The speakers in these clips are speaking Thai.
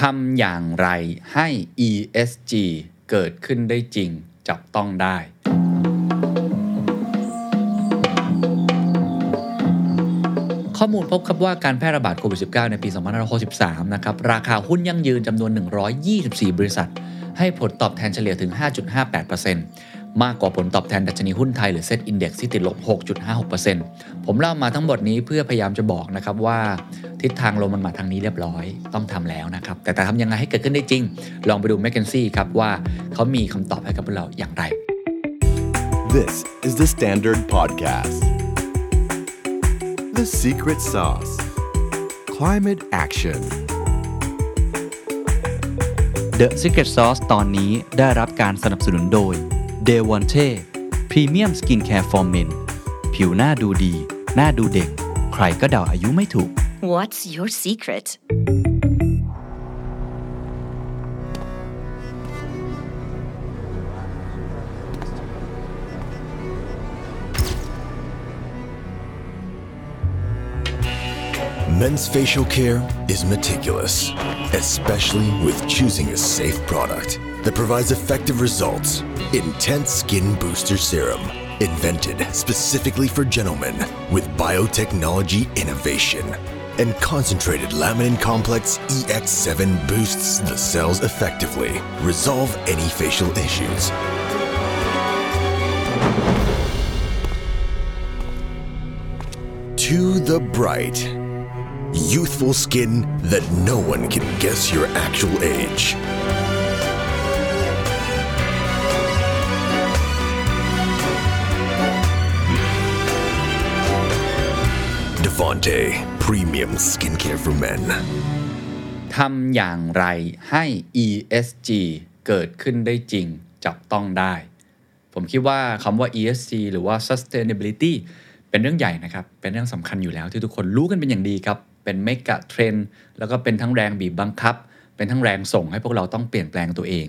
ทำอย่างไรให้ ESG เกิดขึ้นได้จริงจับต้องได้ ข้อมูลพบครับว่าการแพร่ระบาดโควิด -19 ในปี 2563 นะครับ ราคาหุ้นยั่งยืนจำนวน 124 บริษัท ให้ผลตอบแทนเฉลี่ยถึง 5.58% มากกว่าผลตอบแทนดัชนีหุ้นไทยหรือ Set Index ที่ติดลบ 6.56%ผมเล่ามาทั้งหมดนี้เพื่อพยายามจะบอกนะครับว่า ทิศทางลมมันมาทางนี้เรียบร้อยต้องทำแล้วนะครับ แต่แต่ทำยังไงให้เกิดขึ้นได้จริง ลองไปดูแมคเคนซี่ครับว่าเขามีคำตอบให้กับพวกเราอย่างไร This is the Standard Podcast. The Secret Sauce. Climate Action. The Secret Sauce ตอนนี้ได้รับการสนับสนุนโดย d e v o n t e Premium Skincare for Men ผิวหน้าดูดี หน้าดูเด็ก ใครก็เดาอายุไม่ถูก What's your secret? Men's facial care is meticulous, especially with choosing a safe product that provides effective results. Intense Skin Booster Serum, invented specifically for gentlemen with biotechnology innovation. And concentrated laminin complex EX7 boosts the cells effectively. Resolve any facial issues. To the bright. Youthful skin that no one can guess your actual age. Devante Premium Skincare for Men. ทำอย่างไรให้ ESG เกิดขึ้นได้จริงจับต้องได้ ผมคิดว่าคำว่า ESG หรือว่า sustainability เป็นเรื่องใหญ่นะครับ เป็นเรื่องสำคัญอยู่แล้วที่ทุกคนรู้กันเป็นอย่างดีครับ เป็นเมกะเทรนแล้วก็เป็นทั้งแรงบีบบังคับ เป็นทั้งแรงส่งให้พวกเราต้องเปลี่ยนแปลงตัวเอง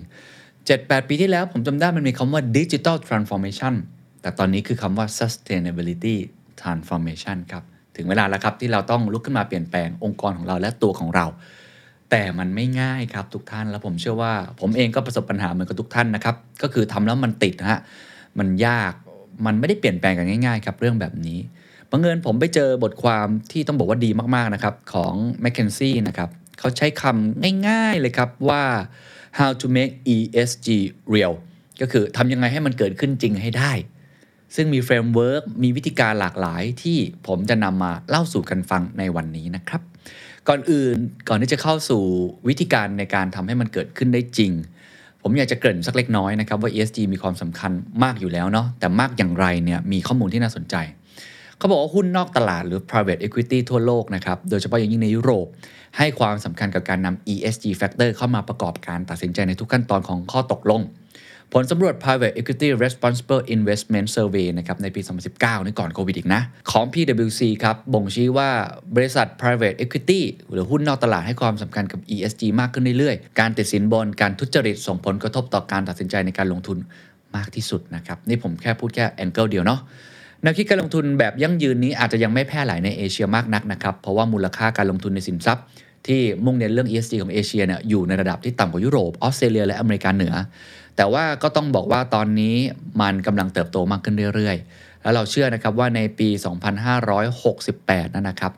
7-8 ปีที่แล้วผมจำได้มันมีคำว่า digital transformation แต่ตอนนี้คือคำว่า sustainability transformation ครับ ถึงเวลาแล้วครับที่เราต้องลุกขึ้นมาเปลี่ยนแปลงองค์กรของเราและตัวของเรา แต่มันไม่ง่ายครับทุกท่านแล้วผมเชื่อว่า ผมเองก็ประสบปัญหาเหมือนกับทุกท่านนะครับ ก็คือทำแล้วมันติดฮะมันยากมันไม่ได้เปลี่ยนแปลงกันง่ายๆครับเรื่องแบบนี้บังเอิญผมไปเจอบทความที่ต้องบอกว่าดีมากๆนะครับของ m c k เคนซี่นะครับเขาใช้คำง่ายๆเลยครับว่า how to make ESG real ก็คือทำยังไงให้มันเกิดขึ้นจริงให้ได้ ซึ่งมี framework มีวิธีการหลากหลายที่ผมจะนำมาเล่าสู่กันฟังในวันนี้นะครับ ก่อนอื่นก่อนที่จะเข้าสู่วิธีการในการทำให้มันเกิดขึ้นได้จริง ผมอยากจะเกริ่นสักเล็กน้อยนะครับว่า ESG มีความสำคัญมากอยู่แล้วเนาะแต่มากอย่างไรเนี่ยมีข้อมูลที่น่าสนใจ เขาบอกว่าหุ้นนอกตลาดหรือ private equity ทั่วโลกนะครับโดยเฉพาะอย่างยิ่งในยุโรป ให้ความสำคัญกับการนำ ESG factor เข้ามาประกอบการตัดสินใจในทุกขั้นตอนของข้อตกลง ผลสำรวจ private equity responsible investment survey นะครับในปี 2019 นี่ก่อนโควิดอีกนะ ของ PwC ครับบ่งชี้ว่าบริษัท private equity หรือหุ้นนอกตลาดให้ความสำคัญกับ ESG มากขึ้นเรื่อยๆ การติดสินบนการทุจริตส่งผลกระทบต่อการตัดสินใจในการลงทุนมากที่สุดนะครับ นี่ผมแค่พูดแค่ angle เดียวเนาะแนวคิดการลงทุนแบบยั่งยืนนี้อาจจะยังไม่แพร่หลายในเอเชียมากนักนะครับ เพราะว่ามูลค่าการลงทุนในสินทรัพย์ ที่มุ่งเน้นเรื่อง ESG ของเอเชียเนี่ยอยู่ในระดับที่ต่ำกว่ายุโรปออสเตรเลียและอเมริกาเหนือ แต่ว่าก็ต้องบอกว่าตอนนี้มันกำลังเติบโตมากขึ้นเรื่อยๆ แล้วเราเชื่อนะครับว่าในปี 2568 นั่นนะครับ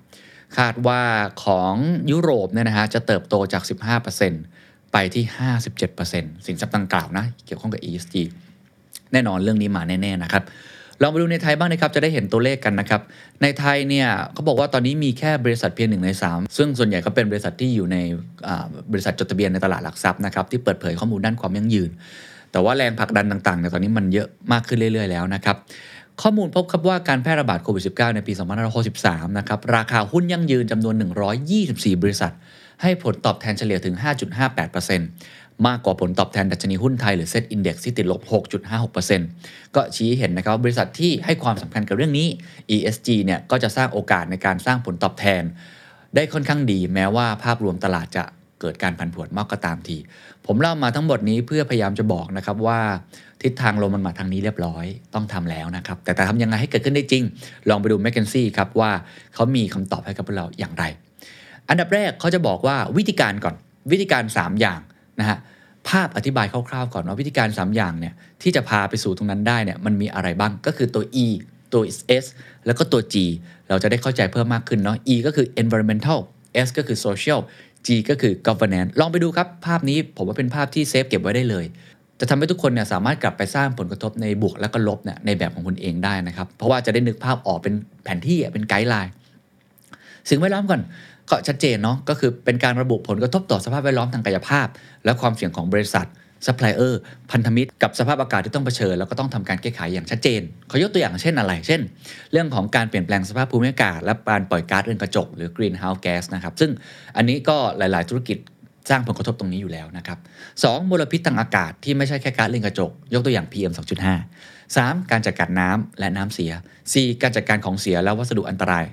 คาดว่าของยุโรปเนี่ยนะฮะจะเติบโตจาก 15%ไปที่ 57%สินทรัพย์ดังกล่าวนะ เกี่ยวข้องกับ ESG แน่นอนเรื่องนี้มาแน่ๆนะครับลองไปดูในไทยบ้างนะครับ จะได้เห็นตัวเลขกันนะครับ ในไทยเนี่ยเขาบอกว่าตอนนี้มีแค่บริษัทเพียงหนึ่งใน 3 ซึ่งส่วนใหญ่ก็เป็นบริษัทที่อยู่ในบริษัทจดทะเบียนในตลาดหลักทรัพย์นะครับที่เปิดเผยข้อมูลด้านความยั่งยืน แต่ว่าแรงผลักดันต่างๆเนี่ยตอนนี้มันเยอะมากขึ้นเรื่อย ๆ แล้วนะครับข้อมูลพบครับว่าการแพร่ระบาดโควิด -19 ในปี 2563 นะครับ ราคาหุ้นยั่งยืนจำนวน 124 บริษัท ให้ผลตอบแทนเฉลี่ยถึง 5.58%มากกว่าผลตอบแทนดัชนีหุ้นไทยหรือ Set Index ที่ติดลบ 6.56%ก็ชี้เห็นนะครับว่าบริษัทที่ให้ความสำคัญกับเรื่องนี้ ESG เนี่ยก็จะสร้างโอกาสในการสร้างผลตอบแทน ได้ค่อนข้างดี แม้ว่าภาพรวมตลาดจะเกิดการผันผวนมากก็ตามที ผมเล่ามาทั้งหมดนี้เพื่อพยายามจะบอกนะครับว่าทิศทางลมมันมาทางนี้เรียบร้อยต้องทำแล้วนะครับ แต่แต่ทำยังไงให้เกิดขึ้นได้จริง ลองไปดูแมคเคนซี่ครับว่าเขามีคำตอบให้กับพวกเราอย่างไร อันดับแรกเขาจะบอกว่าวิธีการก่อนวิธีการ 3 อย่างนะฮะภาพอธิบายคร่าวๆก่อนว่าวิธีการ 3 อย่างเนี่ยที่จะพาไปสู่ตรงนั้นได้เนี่ยมันมีอะไรบ้างก็คือตัว E ตัว S แล้วก็ตัว G เราจะได้เข้าใจเพิ่มมากขึ้นเนาะ E ก็คือ environmental S ก็คือ social G ก็คือ governance ลองไปดูครับ ภาพนี้ผมว่าเป็นภาพที่เซฟเก็บไว้ได้เลย จะทำให้ทุกคนเนี่ยสามารถกลับไปสร้างผลกระทบในบวกและก็ลบเนี่ยในแบบของคุณเองได้นะครับ เพราะว่าจะได้นึกภาพออกเป็นแผนที่เป็นไกด์ไลน์สิ่งแวดล้อมก่อนก็ชัดเจนเนาะก็คือเป็นการระบุผลกระทบต่อสภาพแวดล้อมทางกายภาพ และความเสี่ยงของบริษัท ซัพพลายเออร์พันธมิตรกับสภาพอากาศที่ต้องเผชิญแล้วก็ต้องทำการแก้ไขอย่างชัดเจน ขอยกตัวอย่างเช่นอะไร เช่น เรื่องของการเปลี่ยนแปลงสภาพภูมิอากาศ และการปล่อยก๊าซเรือนกระจก หรือ greenhouse gas นะครับซึ่งอันนี้ก็หลาย ๆ ธุรกิจสร้างผลกระทบตรงนี้อยู่แล้วนะครับสองมลพิษทางอากาศที่ไม่ใช่แค่ก๊าซเรือนกระจก ยกตัวอย่าง PM 2.5 3. การจัดการน้ำและน้ำเสีย 4. การจัดการของเสียและวัสดุอันตราย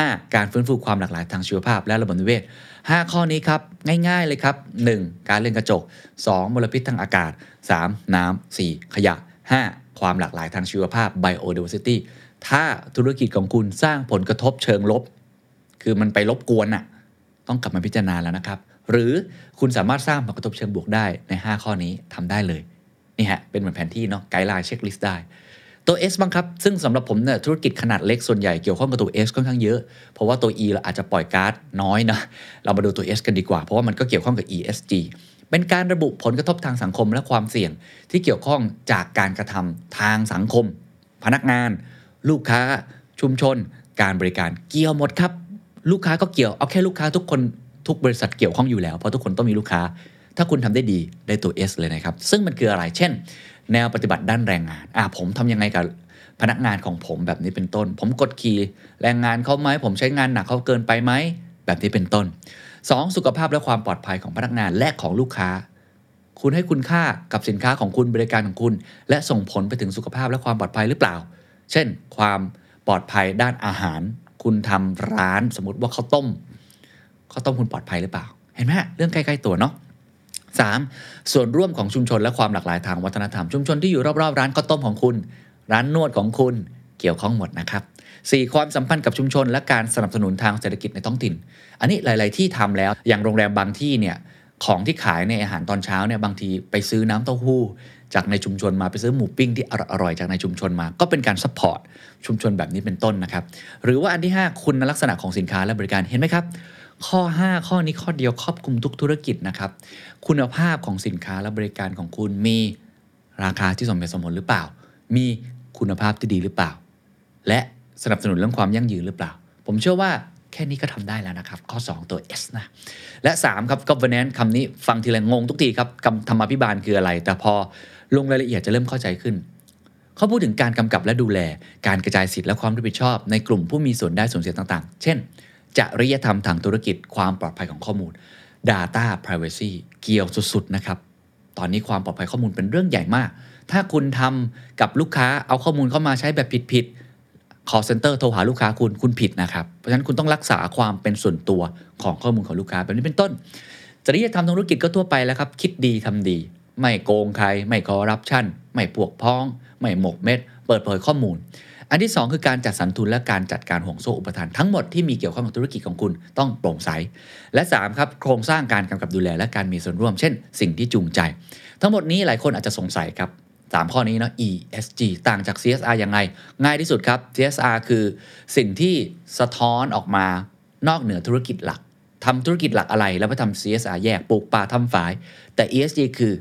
5. การฟื้นฟูความหลากหลายทางชีวภาพและระบบนิเวศ 5 ข้อนี้ครับ ง่ายๆเลยครับ 1. การเรือนกระจก 2. มลพิษทางอากาศ 3. น้ำ 4. ขยะ 5. ความหลากหลายทางชีวภาพ biodiversity ถ้าธุรกิจของคุณสร้างผลกระทบเชิงลบ คือมันไปรบกวนน่ะต้องกลับมาพิจารณาแล้วนะครับ หรือคุณสามารถสร้างผลกระทบเชิงบวกได้ใน 5 ข้อนี้ทำได้เลยนี่ฮะเป็นเหมือนแผนที่เนาะ guideline checklist ได้ ตัว S บ้างครับ ซึ่งสำหรับผมเนี่ยธุรกิจขนาดเล็กส่วนใหญ่เกี่ยวข้องกับตัว S ค่อนข้างเยอะ เพราะว่าตัว E เราอาจจะปล่อยก๊าซน้อยนะ เรามาดูตัว S กันดีกว่า เพราะว่ามันก็เกี่ยวข้องกับ ESG เป็นการระบุผลกระทบทางสังคมและความเสี่ยง ที่เกี่ยวข้องจากการกระทำทางสังคม พนักงาน ลูกค้า ชุมชน การบริการเกี่ยวหมดครับ ลูกค้าก็เกี่ยวเอาแค่ลูกค้าทุกคนทุกบริษัทเกี่ยวข้องอยู่แล้วเพราะทุกคนต้องมีลูกค้า ถ้าคุณทำได้ดีได้ตัว S เลยนะครับซึ่งมันคืออะไรเช่น แนวปฏิบัติด้านแรงงานอะผมทำยังไงกับพนักงานของผมแบบนี้เป็นต้น ผมกดขี่แรงงานเขาไหมผมใช้งานหนักเขาเกินไปไหมแบบนี้เป็นต้น 2. สุขภาพและความปลอดภัยของพนักงานและของลูกค้า คุณให้คุณค่ากับสินค้าของคุณบริการของคุณ และส่งผลไปถึงสุขภาพและความปลอดภัยหรือเปล่า เช่น ความปลอดภัยด้านอาหาร คุณทำร้านสมมติว่าข้าวต้มข้าวต้มคุณปลอดภัยหรือเปล่า เห็นไหมเรื่องใกล้ๆตัวเนาะ 3. ส่วนร่วมของชุมชนและความหลากหลายทางวัฒนธรรม ชุมชนที่อยู่รอบๆ ร้านข้าวต้มของคุณ ร้านนวดของคุณเกี่ยวข้องหมดนะครับ 4. ความสัมพันธ์กับชุมชน และการสนับสนุนทางเศรษฐกิจในท้องถิ่น อันนี้หลาย ๆ ที่ทำแล้ว อย่างโรงแรมบางที่เนี่ยของที่ขายในอาหารตอนเช้าเนี่ยบางทีไปซื้อน้ำเต้าหู้ จากในชุมชนมาไปซื้อหมูปิ้งที่อร่อยๆจากในชุมชนมา ก็เป็นการ support ชุมชนแบบนี้เป็นต้นนะครับ หรือว่าอันที่ 5 คุณลักษณะของสินค้าและบริการเห็นไหมครับ ข้อ 5 ข้อนี้ข้อเดียวครอบคลุมทุกธุรกิจนะครับ คุณภาพของสินค้าและบริการของคุณมีราคาที่สมเหตุสมผลหรือเปล่า มีคุณภาพที่ดีหรือเปล่า และสนับสนุนเรื่องความยั่งยืนหรือเปล่า ผมเชื่อว่าแค่นี้ก็ทำได้แล้วนะครับ ข้อ 2 ตัว S นะ และ 3 ครับ governance คำนี้ฟังทีไรงงทุกทีครับคำธรรมาภิบาลคืออะไร แต่พอลงรายละเอียดจะเริ่มเข้าใจขึ้น เขาพูดถึงการกำกับและดูแล การกระจายสิทธิและความรับผิดชอบ ในกลุ่มผู้มีส่วนได้ส่วนเสียต่าง ๆ เช่น จริยธรรมทางธุรกิจความปลอดภัยของข้อมูล Data Privacy เกี่ยวสุดๆนะครับ ตอนนี้ความปลอดภัยข้อมูลเป็นเรื่องใหญ่มาก ถ้าคุณทำกับลูกค้าเอาข้อมูลเข้ามาใช้แบบผิดๆ call center โทรหาลูกค้าคุณคุณผิดนะครับ เพราะฉะนั้นคุณต้องรักษาความเป็นส่วนตัวของข้อมูลของลูกค้าแบบนี้เป็นต้น จริยธรรมทางธุรกิจก็ทั่วไปแล้วครับ คิดดีทำดี ไม่โกงใคร ไม่คอร์รัปชันไม่พวกพ้อง ไม่หมกเม็ด เปิดเผยข้อมูล อันที่ 2 คือการจัดสรรทุนและการจัดการห่วงโซ่อุปทานทั้งหมดที่มีเกี่ยวข้องกับธุรกิจของคุณต้องโปร่งใส และ3ครับโครงสร้างการกำกับดูแลและการมีส่วนร่วม เช่น สิ่งที่จูงใจ ทั้งหมดนี้หลายคนอาจจะสงสัยครับ3ข้อนี้เนาะ ESG ต่างจาก CSR ยังไงง่ายที่สุดครับ CSR คือสิ่งที่สะท้อนออกมานอกเหนือธุรกิจหลักทำธุรกิจหลักอะไรแล้วไปทำ CSR แยกปลูกป่าทำฝาย แต่ ESG คือ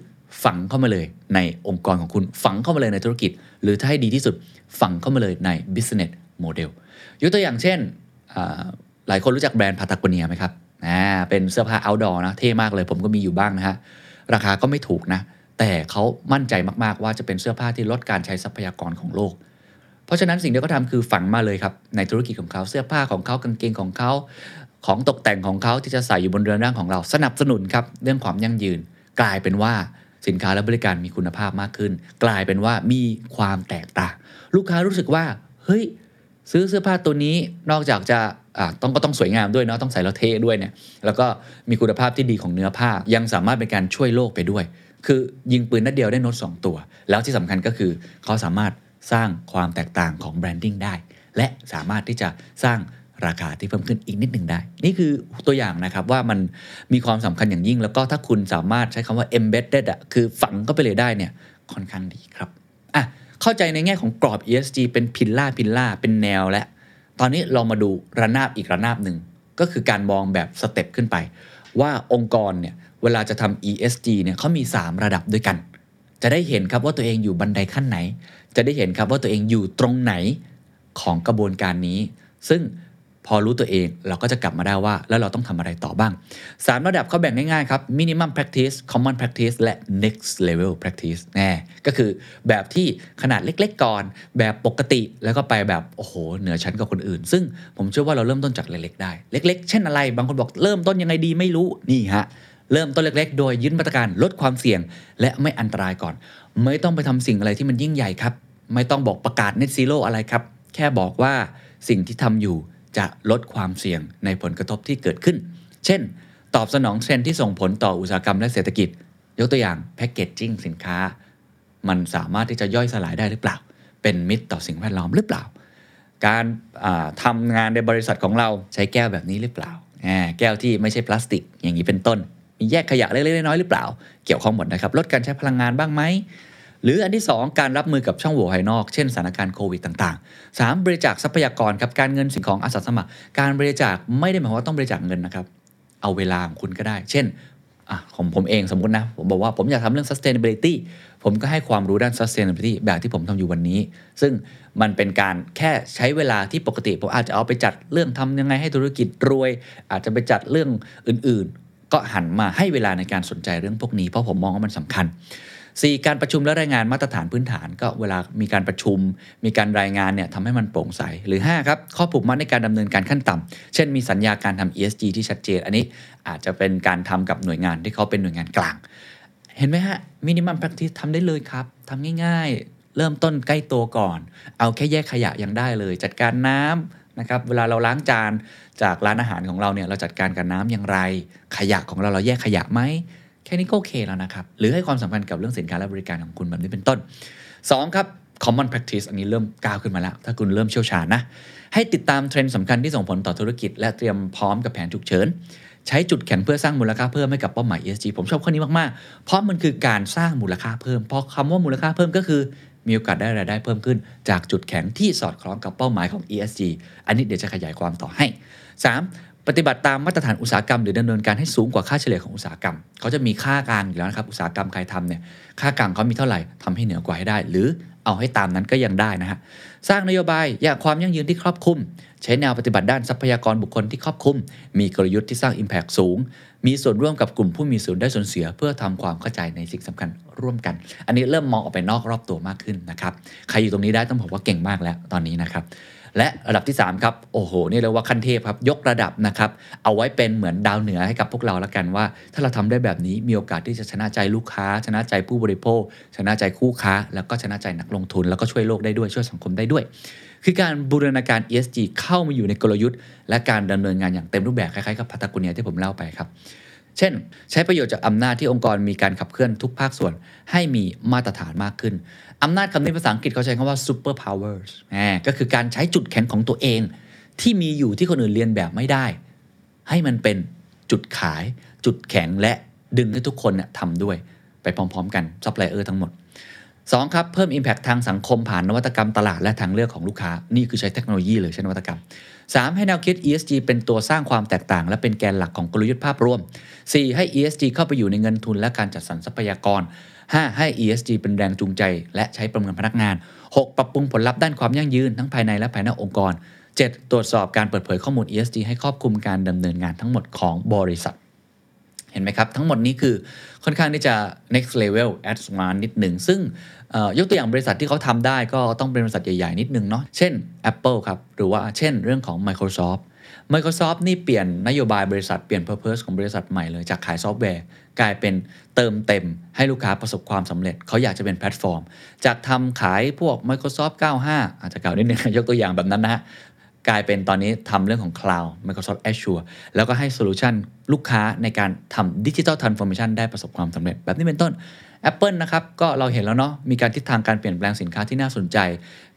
ฝังเข้ามาเลยในองค์กรของคุณฝังเข้ามาเลยในธุรกิจ หรือถ้าให้ดีที่สุดฝังเข้ามาเลยใน business model ยกตัวอย่างเช่น หลายคนรู้จักแบรนด์พาตากเนียไหมครับอ่าเป็นเสื้อผ้า outdoor นะเท่มากเลยผมก็มีอยู่บ้างนะฮะ ราคาก็ไม่ถูกนะ แต่เขามั่นใจมากๆว่าจะเป็นเสื้อผ้าที่ลดการใช้ทรัพยากรของโลก เพราะฉะนั้นสิ่งที่เขาทำคือฝังมาเลยครับ ในธุรกิจของเขาเสื้อผ้าของเขากางเกงของเขาของตกแต่งของเขาที่จะใส่อยู่บนเรือนร่างของเราสนับสนุนครับเรื่องความยั่งยืน กลายเป็นว่า สินค้าและบริการมีคุณภาพมากขึ้น กลายเป็นว่ามีความแตกต่าง ลูกค้ารู้สึกว่า เฮ้ย ซื้อเสื้อผ้าตัวนี้นอกจากจะต้องก็ต้องสวยงามด้วยเนาะต้องใส่แล้วเท่ด้วยเนี่ยแล้วก็มีคุณภาพที่ดีของเนื้อผ้ายังสามารถเป็นการช่วยโลกไปด้วย คือยิงปืนนัดเดียวได้น้ตสองตัว แล้วที่สำคัญก็คือเขาสามารถสร้างความแตกต่างของแบรนดิ้งได้และสามารถที่จะสร้าง ราคาที่เพิ่มขึ้นอีกนิดหนึ่งได้ นี่คือตัวอย่างนะครับว่ามันมีความสำคัญอย่างยิ่ง แล้วก็ถ้าคุณสามารถใช้คำว่า embedded อะคือฝังก็ไปเลยได้เนี่ยค่อนข้างดีครับอะเข้าใจในแง่ของกรอบ ESG เป็นพิลล่าพิลล่าเป็นแนวและตอนนี้เรามาดูระนาบอีกระนาบหนึ่งก็คือการมองแบบสเต็ปขึ้นไป ว่าองค์กรเนี่ยเวลาจะทำ ESG เนี่ยเขามี 3 ระดับด้วยกัน จะได้เห็นครับว่าตัวเองอยู่บันไดขั้นไหน จะได้เห็นครับว่าตัวเองอยู่ตรงไหนของกระบวนการนี้ ซึ่ง พอรู้ตัวเองเราก็จะกลับมาได้ว่า แล้วเราต้องทำอะไรต่อบ้าง 3 ระดับเขาแบ่งง่ายๆครับ minimum practice common practice และ next level practice แน่ก็คือแบบที่ขนาดเล็กๆก่อน แบบปกติแล้วก็ไปแบบโอ้โห เหนือชั้นกับคนอื่น ซึ่งผมเชื่อว่าเราเริ่มต้นจากเล็กๆได้ เล็ก ๆ เช่นอะไร บางคนบอกเริ่มต้นยังไงดีไม่รู้นี่ฮะเริ่มต้นเล็ก ๆ โดยยึดมาตรการลดความเสี่ยง และไม่อันตรายก่อน ไม่ต้องไปทำสิ่งอะไรที่มันยิ่งใหญ่ครับ ไม่ต้องบอกประกาศ net zero อะไรครับ แค่บอกว่าสิ่งที่ทำอยู่ จะลดความเสี่ยงในผลกระทบที่เกิดขึ้น เช่น ตอบสนองเทรนที่ส่งผลต่ออุตสาหกรรมและเศรษฐกิจ ยกตัวอย่างแพคเกจจิ้งสินค้า มันสามารถที่จะย่อยสลายได้หรือเปล่า เป็นมิตรต่อสิ่งแวดล้อมหรือเปล่า การาทำงานในบริษัทของเราใช้แก้วแบบนี้หรือเปล่าอ่า แก้วที่ไม่ใช่พลาสติก อย่างนี้เป็นต้น มีแยกขยะเล็กๆน้อยๆหรือเปล่า เกี่ยวข้องหมดนะครับ ลดการใช้พลังงานบ้างไหม หรืออันที่ 2 การรับมือกับช่องโหว่ภายนอก เช่นสถานการณ์โควิดต่างๆ 3. บริจาคทรัพยากรกับการเงินสิ่งของอาสาสมัคร การบริจาคไม่ได้หมายความว่าต้องบริจาคเงินนะครับเอาเวลาของคุณก็ได้ เช่นอะของผมเองสมมตินะ ผมบอกว่าผมอยากทำเรื่อง sustainability ผมก็ให้ความรู้ด้าน sustainability แบบที่ผมทำอยู่วันนี้ ซึ่งมันเป็นการแค่ใช้เวลาที่ปกติ ผมอาจจะเอาไปจัดเรื่องทำยังไงให้ธุรกิจรวย อาจจะไปจัดเรื่องอื่นๆ ก็หันมาให้เวลาในการสนใจเรื่องพวกนี้ เพราะผมมองว่ามันสำคัญ 4. การประชุมและรายงานมาตรฐานพื้นฐาน ก็เวลามีการประชุม มีการรายงานเนี่ยทำให้มันโปร่งใส หรือ 5 ครับ ข้อผูกมัดในการดำเนินการขั้นต่ำเช่นมีสัญญาการทำ ESG ที่ชัดเจน อันนี้อาจจะเป็นการทำกับหน่วยงานที่เขาเป็นหน่วยงานกลาง เห็นไหมฮะมินิมัม practice ทำได้เลยครับทำง่ายๆ เริ่มต้นใกล้ตัวก่อน เอาแค่แยกขยะยังได้เลย จัดการน้ำนะครับเวลาเราล้างจานจากร้านอาหารของเราเนี่ยเราจัดการกับน้ำอย่างไร ขยะของเราเราแยกขยะไหม ค่นี้ก็โอเคแล้วนะครับ หรือให้ความสำคัญกับเรื่องสินค้าและบริการของคุณแบบนี้เป็นต้น 2 ครับ common practice อันนี้เริ่มก้าวขึ้นมาแล้ว ถ้าคุณเริ่มเชี่ยวชาญนะ ให้ติดตามเทรนด์สำคัญที่ส่งผลต่อธุรกิจ และเตรียมพร้อมกับแผนฉุกเฉิน ใช้จุดแข็งเพื่อสร้างมูลค่าเพิ่มให้กับเป้าหมาย ESG ผมชอบข้อนี้มากๆ เพราะมันคือการสร้างมูลค่าเพิ่ม เพราะคำว่ามูลค่าเพิ่มก็คือ มีโอกาสได้รายได้เพิ่มขึ้น จากจุดแข็งที่สอดคล้องกับเป้าหมายของ ESG อันนี้เดี๋ยวจะขยายความต่อให้ 3. ปฏิบัติตามมาตรฐานอุตสาหกรรมหรือดำเนินการให้สูงกว่าค่าเฉลี่ยของอุตสาหกรรมเขาจะมีค่ากลางอยู่แล้วนะครับอุตสาหกรรมใครทำเนี่ยค่ากลางเขามีเท่าไหร่ทำให้เหนือกว่าให้ได้ หรือเอาให้ตามนั้นก็ยังได้นะฮะสร้างนโยบายอย่างความยั่งยืนที่ครอบคลุม ใช้แนวปฏิบัติด้านทรัพยากรบุคคลที่ครอบคลุม มีกลยุทธ์ที่สร้าง Impact สูง มีส่วนร่วมกับกลุ่มผู้มีส่วนได้ส่วนเสีย เพื่อทำความเข้าใจในสิ่งสำคัญร่วมกัน อันนี้เริ่มมองออกไปนอกรอบตัวมากขึ้นนะครับใครอยู่ตรงนี้ได้ต้องบอกว่าเก่งมากแล้วตอนนี้นะครับ และระดับที่3ครับโอ้โหนี่เรียกว่าขั้นเทพครับยกระดับนะครับเอาไว้เป็นเหมือนดาวเหนือให้กับพวกเราละกันว่า ถ้าเราทำได้แบบนี้มีโอกาสที่จะชนะใจลูกค้า ชนะใจผู้บริโภค ชนะใจคู่ค้า แล้วก็ชนะใจนักลงทุน แล้วก็ช่วยโลกได้ด้วยช่วยสังคมได้ด้วย คือการบูรณาการ ESG เข้ามาอยู่ในกลยุทธ์ และการดำเนินงานอย่างเต็มรูปแบบคล้ายๆกับพัตากุเนียที่ผมเล่าไปครับเช่น ใช้ประโยชน์จากอำนาจที่องค์กรมีการขับเคลื่อนทุกภาคส่วน ให้มีมาตรฐานมากขึ้น อำนาจคำนี้ภาษาอังกฤษเขาใช้คำว่า super powers แหมก็คือการใช้จุดแข็งของตัวเอง ที่มีอยู่ที่คนอื่นเลียนแบบไม่ได้ ให้มันเป็นจุดขายจุดแข็งและดึงให้ทุกคนเนี่ยทำด้วย ไปพร้อมๆ กันซัพพลายเออร์ทั้งหมด 2. ครับ เพิ่ม Impact ทางสังคมผ่านนวัตกรรมตลาดและทางเลือกของลูกค้า นี่คือใช้เทคโนโลยีเลยใช้นวัตกรรม 3. ให้แนวคิด ESG เป็นตัวสร้างความแตกต่าง และเป็นแกนหลักของกลยุทธ์ภาพรวม 4. ให้ ESG เข้าไปอยู่ในเงินทุนและการจัดสรรทรัพยากร 5. ให้ ESG เป็นแรงจูงใจ และใช้ประเมินพนักงาน 6. ปรับปรุงผลลัพธ์ด้านความยั่งยืนทั้งภายในและภายนอกองค์กร 7. ตรวจสอบการเปิดเผยข้อมูล ESG ให้ครอบคลุมการดำเนินงานทั้งหมดของบริษัท เห็นไหมครับ ทั้งหมดนี้คือค่อนข้างที่จะ next level advanced นิดหนึ่ง ซึ่งยกตัวอย่างบริษัทที่เขาทำได้ก็ต้องเป็นบริษัทใหญ่ ๆ นิดนึงเนาะเช่น Apple ครับหรือว่าเช่นเรื่องของ Microsoft Microsoft นี่เปลี่ยนนโยบายบริษัทเปลี่ยน purpose ของบริษัทใหม่เลย จากขายซอฟต์แวร์ กลายเป็นเติมเต็มให้ลูกค้าประสบความสำเร็จ เขาอยากจะเป็นแพลตฟอร์ม จากทำขายพวก Microsoft 95 อาจจะเก่านิดนึงยกตัวอย่างแบบนั้นนะฮะกลายเป็นตอนนี้ทำเรื่องของ Cloud Microsoft Azure แล้วก็ให้ solution ลูกค้าในการทำดิจิ t a ลทรานส์ฟอร์เมชันได้ประสบความสำเร็จ แบบนี้เป็นต้น Apple นะครับก็เราเห็นแล้วเนาะมีการทิศทางการเปลี่ยนแปลงสินค้าที่น่าสนใจ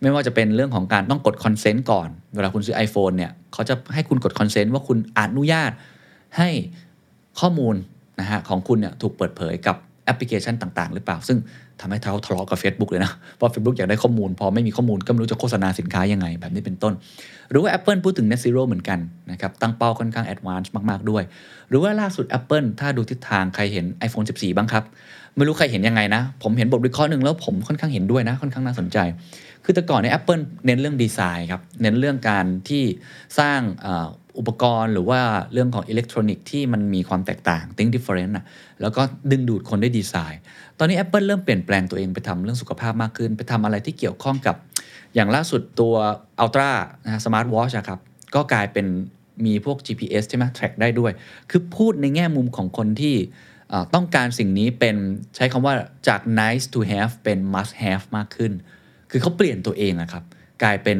ไม่ว่าจะเป็นเรื่องของการต้องกด consent ก่อน เวลาคุณซื้อ iPhone เนี่ยเขาจะให้คุณกด consent ว่าคุณอนุญาตให้ข้อมูลนะฮะของคุณเนี่ยถูกเปิดเผยกับแอปพลิเคชันต่าง ๆ หรือเปล่า ซึ่ง ทำให้เขาทะเลาะกับ Facebook เลยนะเพราะ Facebook อยากได้ข้อมูล พอไม่มีข้อมูลก็ไม่รู้จะโฆษณาสินค้ายังไง แบบนี้เป็นต้น หรือว่า Apple พูดถึง Net Zero เหมือนกันนะครับตั้งเป้าค่อนข้าง advance มาก ๆ ด้วย หรือว่าล่าสุด Apple ถ้าดูทิศทางใครเห็น iPhone 14 บ้างครับ ไม่รู้ใครเห็นยังไงนะ ผมเห็นบทวิเคราะห์หนึ่งแล้วผมค่อนข้างเห็นด้วยนะค่อนข้างน่าสนใจ คือแต่ก่อนใน Apple เน้นเรื่องดีไซน์ครับเน้นเรื่องการที่สร้าง อุปกรณ์หรือว่าเรื่องของอิเล็กทรอนิกส์ที่มันมีความแตกต่าง think different นะแล้วก็ดึงดูดคนได้ดีไซน์ ตอนนี้ Apple เริ่มเปลี่ยนแปลงตัวเองไปทำเรื่องสุขภาพมากขึ้น ไปทำอะไรที่เกี่ยวข้องกับ อย่างล่าสุดตัว Ultra นะ Smart Watch อะครับ ก็กลายเป็นมีพวก GPS ใช่ไหม track ได้ด้วย คือพูดในแง่มุมของคนที่ต้องการสิ่งนี้เป็นใช้คำว่าจาก nice to have เป็น must have มากขึ้น คือเขาเปลี่ยนตัวเองนะครับ กลายเป็น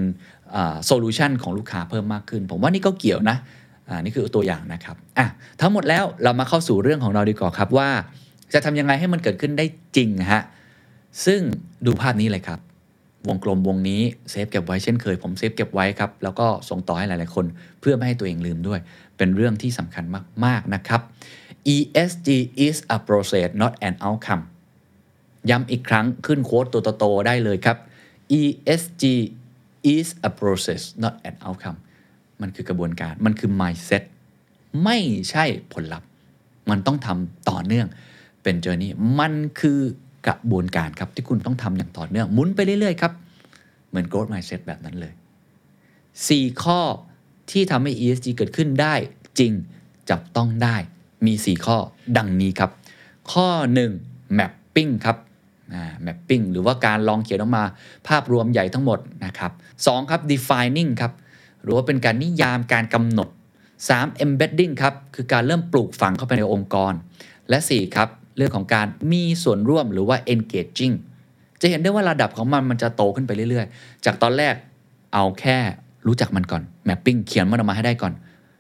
solution ของลูกค้าเพิ่มมากขึ้น ผมว่านี่ก็เกี่ยวนะอ่านี่คือตัวอย่างนะครับอะทั้งหมดแล้วเรามาเข้าสู่เรื่องของเราดีกว่าครับว่า จะทำยังไงให้มันเกิดขึ้นได้จริงฮะซึ่งดูภาพนี้เลยครับ วงกลมวงนี้ save เก็บไว้เช่นเคย ผม save เก็บไว้ครับแล้วก็ส่งต่อให้หลาย ๆ คน เพื่อไม่ให้ตัวเองลืมด้วย เป็นเรื่องที่สำคัญมาก ๆ นะครับ ESG is a process not an outcome ย้ำอีกครั้งขึ้นโค้ดตัวโตๆได้เลยครับ ESG is a process not an outcome มันคือกระบวนการ มันคือ mindset ไม่ใช่ผลลัพธ์ มันต้องทำต่อเนื่องเป็น journey มันคือกระบวนการครับที่คุณต้องทำอย่างต่อเนื่องหมุนไปเรื่อยๆครับ เหมือน growth mindset แบบนั้นเลย 4 ข้อที่ทำให้ ESG เกิดขึ้นได้จริงจับต้องได้มี 4 ข้อดังนี้ครับ ข้อ 1 mapping ครับ mapping หรือว่าการลองเขียนออกมาภาพรวมใหญ่ทั้งหมดนะครับ2ครับ defining ครับหรือว่าเป็นการนิยามการกำหนด 3. embedding ครับคือการเริ่มปลูกฝังเข้าไปในองค์กร และ 4 ครับ เรื่องของการมีส่วนร่วมหรือว่า engaging จะเห็นได้ว่าระดับของมันมันจะโตขึ้นไปเรื่อยๆ จากตอนแรกเอาแค่รู้จักมันก่อน mapping เขียนมันออกมาให้ได้ก่อน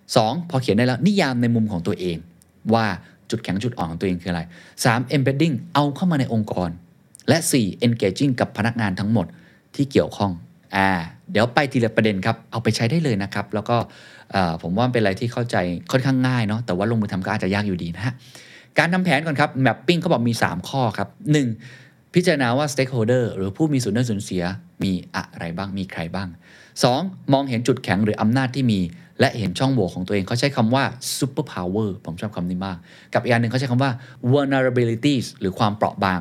2. พอเขียนได้แล้วนิยามในมุมของตัวเอง ว่าจุดแข็งจุดอ่อนของตัวเองคืออะไร 3. embedding เอาเข้ามาในองค์กร และ 4. engaging กับพนักงานทั้งหมดที่เกี่ยวข้องอ่าเดี๋ยวไปทีละประเด็นครับ เอาไปใช้ได้เลยนะครับ แล้วก็ผมว่าเป็นอะไรที่เข้าใจค่อนข้างง่ายเนาะแต่ว่าลงมือทำก็อาจจะยากอยู่ดีนะฮะการทำแผนก่อนครับ mapping เขาบอกมี 3 ข้อครับ 1. พิจารณาว่า stakeholder หรือผู้มีส่วนได้ส่วนเสียมีอะไรบ้างมีใครบ้าง 2. มองเห็นจุดแข็งหรืออำนาจที่มี และเห็นช่องโหว่ของตัวเองเขาใช้คำว่า super power ผมชอบคำนี้มาก กับอีกอันหนึ่งเขาใช้คำว่า vulnerabilities หรือความเปราะบาง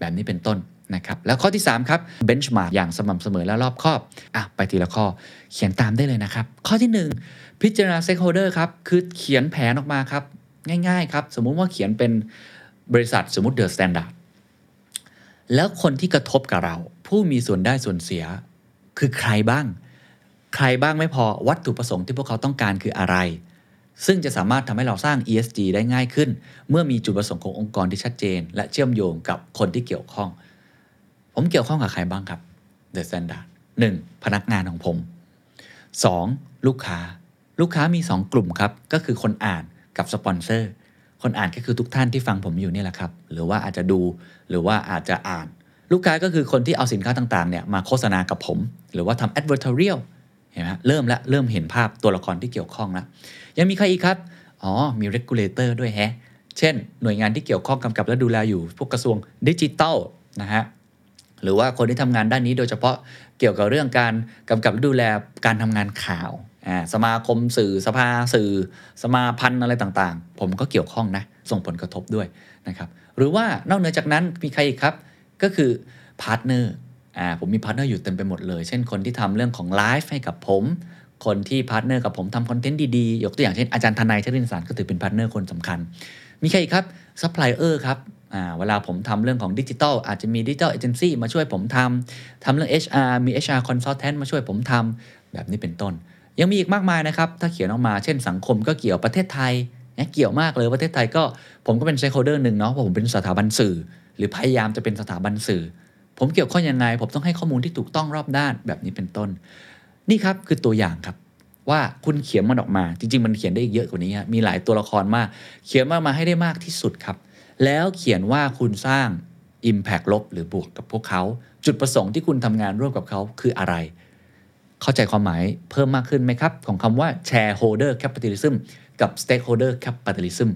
แบบนี้เป็นต้นนะครับแล้วข้อที่ 3 ครับ benchmark อย่างสม่ำเสมอและรอบคอบอะไปทีละข้อเขียนตามได้เลยนะครับ ข้อที่ 1 พิจารณา stakeholder ครับคือเขียนแผนออกมาครับ ง่ายๆครับ สมมุติว่าเขียนเป็นบริษัทสมมติ The Standard แล้วคนที่กระทบกับเรา ผู้มีส่วนได้ส่วนเสีย คือใครบ้าง ใครบ้างไม่พอวัตถุประสงค์ที่พวกเขาต้องการคืออะไร ซึ่งจะสามารถทำให้เราสร้าง ESG ได้ง่ายขึ้น เมื่อมีจุดประสงค์ขององค์กรที่ชัดเจน และเชื่อมโยงกับคนที่เกี่ยวข้อง ผมเกี่ยวข้องกับใครบ้างครับ The Standard 1. พนักงานของผม 2. ลูกค้า ลูกค้ามี 2 กลุ่มครับ ก็คือคนอ่านกับสปอนเซอร์ คนอ่านก็คือทุกท่านที่ฟังผมอยู่นี่แหละครับ หรือว่าอาจจะดู หรือว่าอาจจะอ่าน ลูกค้าก็คือคนที่เอาสินค้าต่างๆเนี่ยมาโฆษณากับผม หรือว่าทำ advertorial เห็นไหมเริ่มแล้วเริ่มเห็นภาพตัวละครที่เกี่ยวข้องแล้ว ยังมีใครอีกครับ อ๋อ มี regulator ด้วยแฮะ เช่น หน่วยงานที่เกี่ยวข้องกำกับและดูแลอยู่ พวกกระทรวงดิจิทัลนะฮะ หรือว่าคนที่ทำงานด้านนี้โดยเฉพาะเกี่ยวกับเรื่องการกำกับดูแลการทำงานข่าว สมาคมสื่อ สภาสื่อ สมาพันธ์อะไรต่างๆ ผมก็เกี่ยวข้องนะ ส่งผลกระทบด้วยนะครับ หรือว่านอกเหนือจากนั้นมีใครอีกครับ ก็คือ partner อ่าผมมี partner อยู่เต็มไปหมดเลย เช่นคนที่ทำเรื่องของไลฟ์ให้กับผม คนที่ partner กับผมทำคอนเทนต์ดีๆ ยกตัวอย่างเช่นอาจารย์ธนัยชรินทร์สารก็ถือเป็น partner คนสำคัญ มีใครอีกครับซัพพลายเออร์ครับเวลาผมทำเรื่องของดิจิทัลอาจจะมี digital agency มาช่วยผมทำทำเรื่อง HR มี HR consultant มาช่วยผมทำแบบนี้เป็นต้น ยังมีอีกมากมายนะครับ ถ้าเขียนออกมาเช่นสังคมก็เกี่ยวประเทศไทยเกี่ยวมากเลยประเทศไทยก็ผมก็เป็น stakeholder หนึ่งเนาะเพราะผมเป็นสถาบันสื่อ หรือพยายามจะเป็นสถาบันสื่อ ผมเกี่ยวข้องยังไง ผมต้องให้ข้อมูลที่ถูกต้องรอบด้านแบบนี้เป็นต้น นี่ครับคือตัวอย่างครับว่าคุณเขียนมันออกมา จริง ๆ มันเขียนได้อีกเยอะกว่านี้มีหลายตัวละครมาก เขียนมามาให้ได้มากที่สุดครับ แล้วเขียนว่าคุณสร้าง Impact ลบหรือบวกกับพวกเขา จุดประสงค์ที่คุณทำงานร่วมกับเขาคืออะไร เข้าใจความหมายเพิ่มมากขึ้นไหมครับ ของคำว่า shareholder capitalism กับ stakeholder capitalism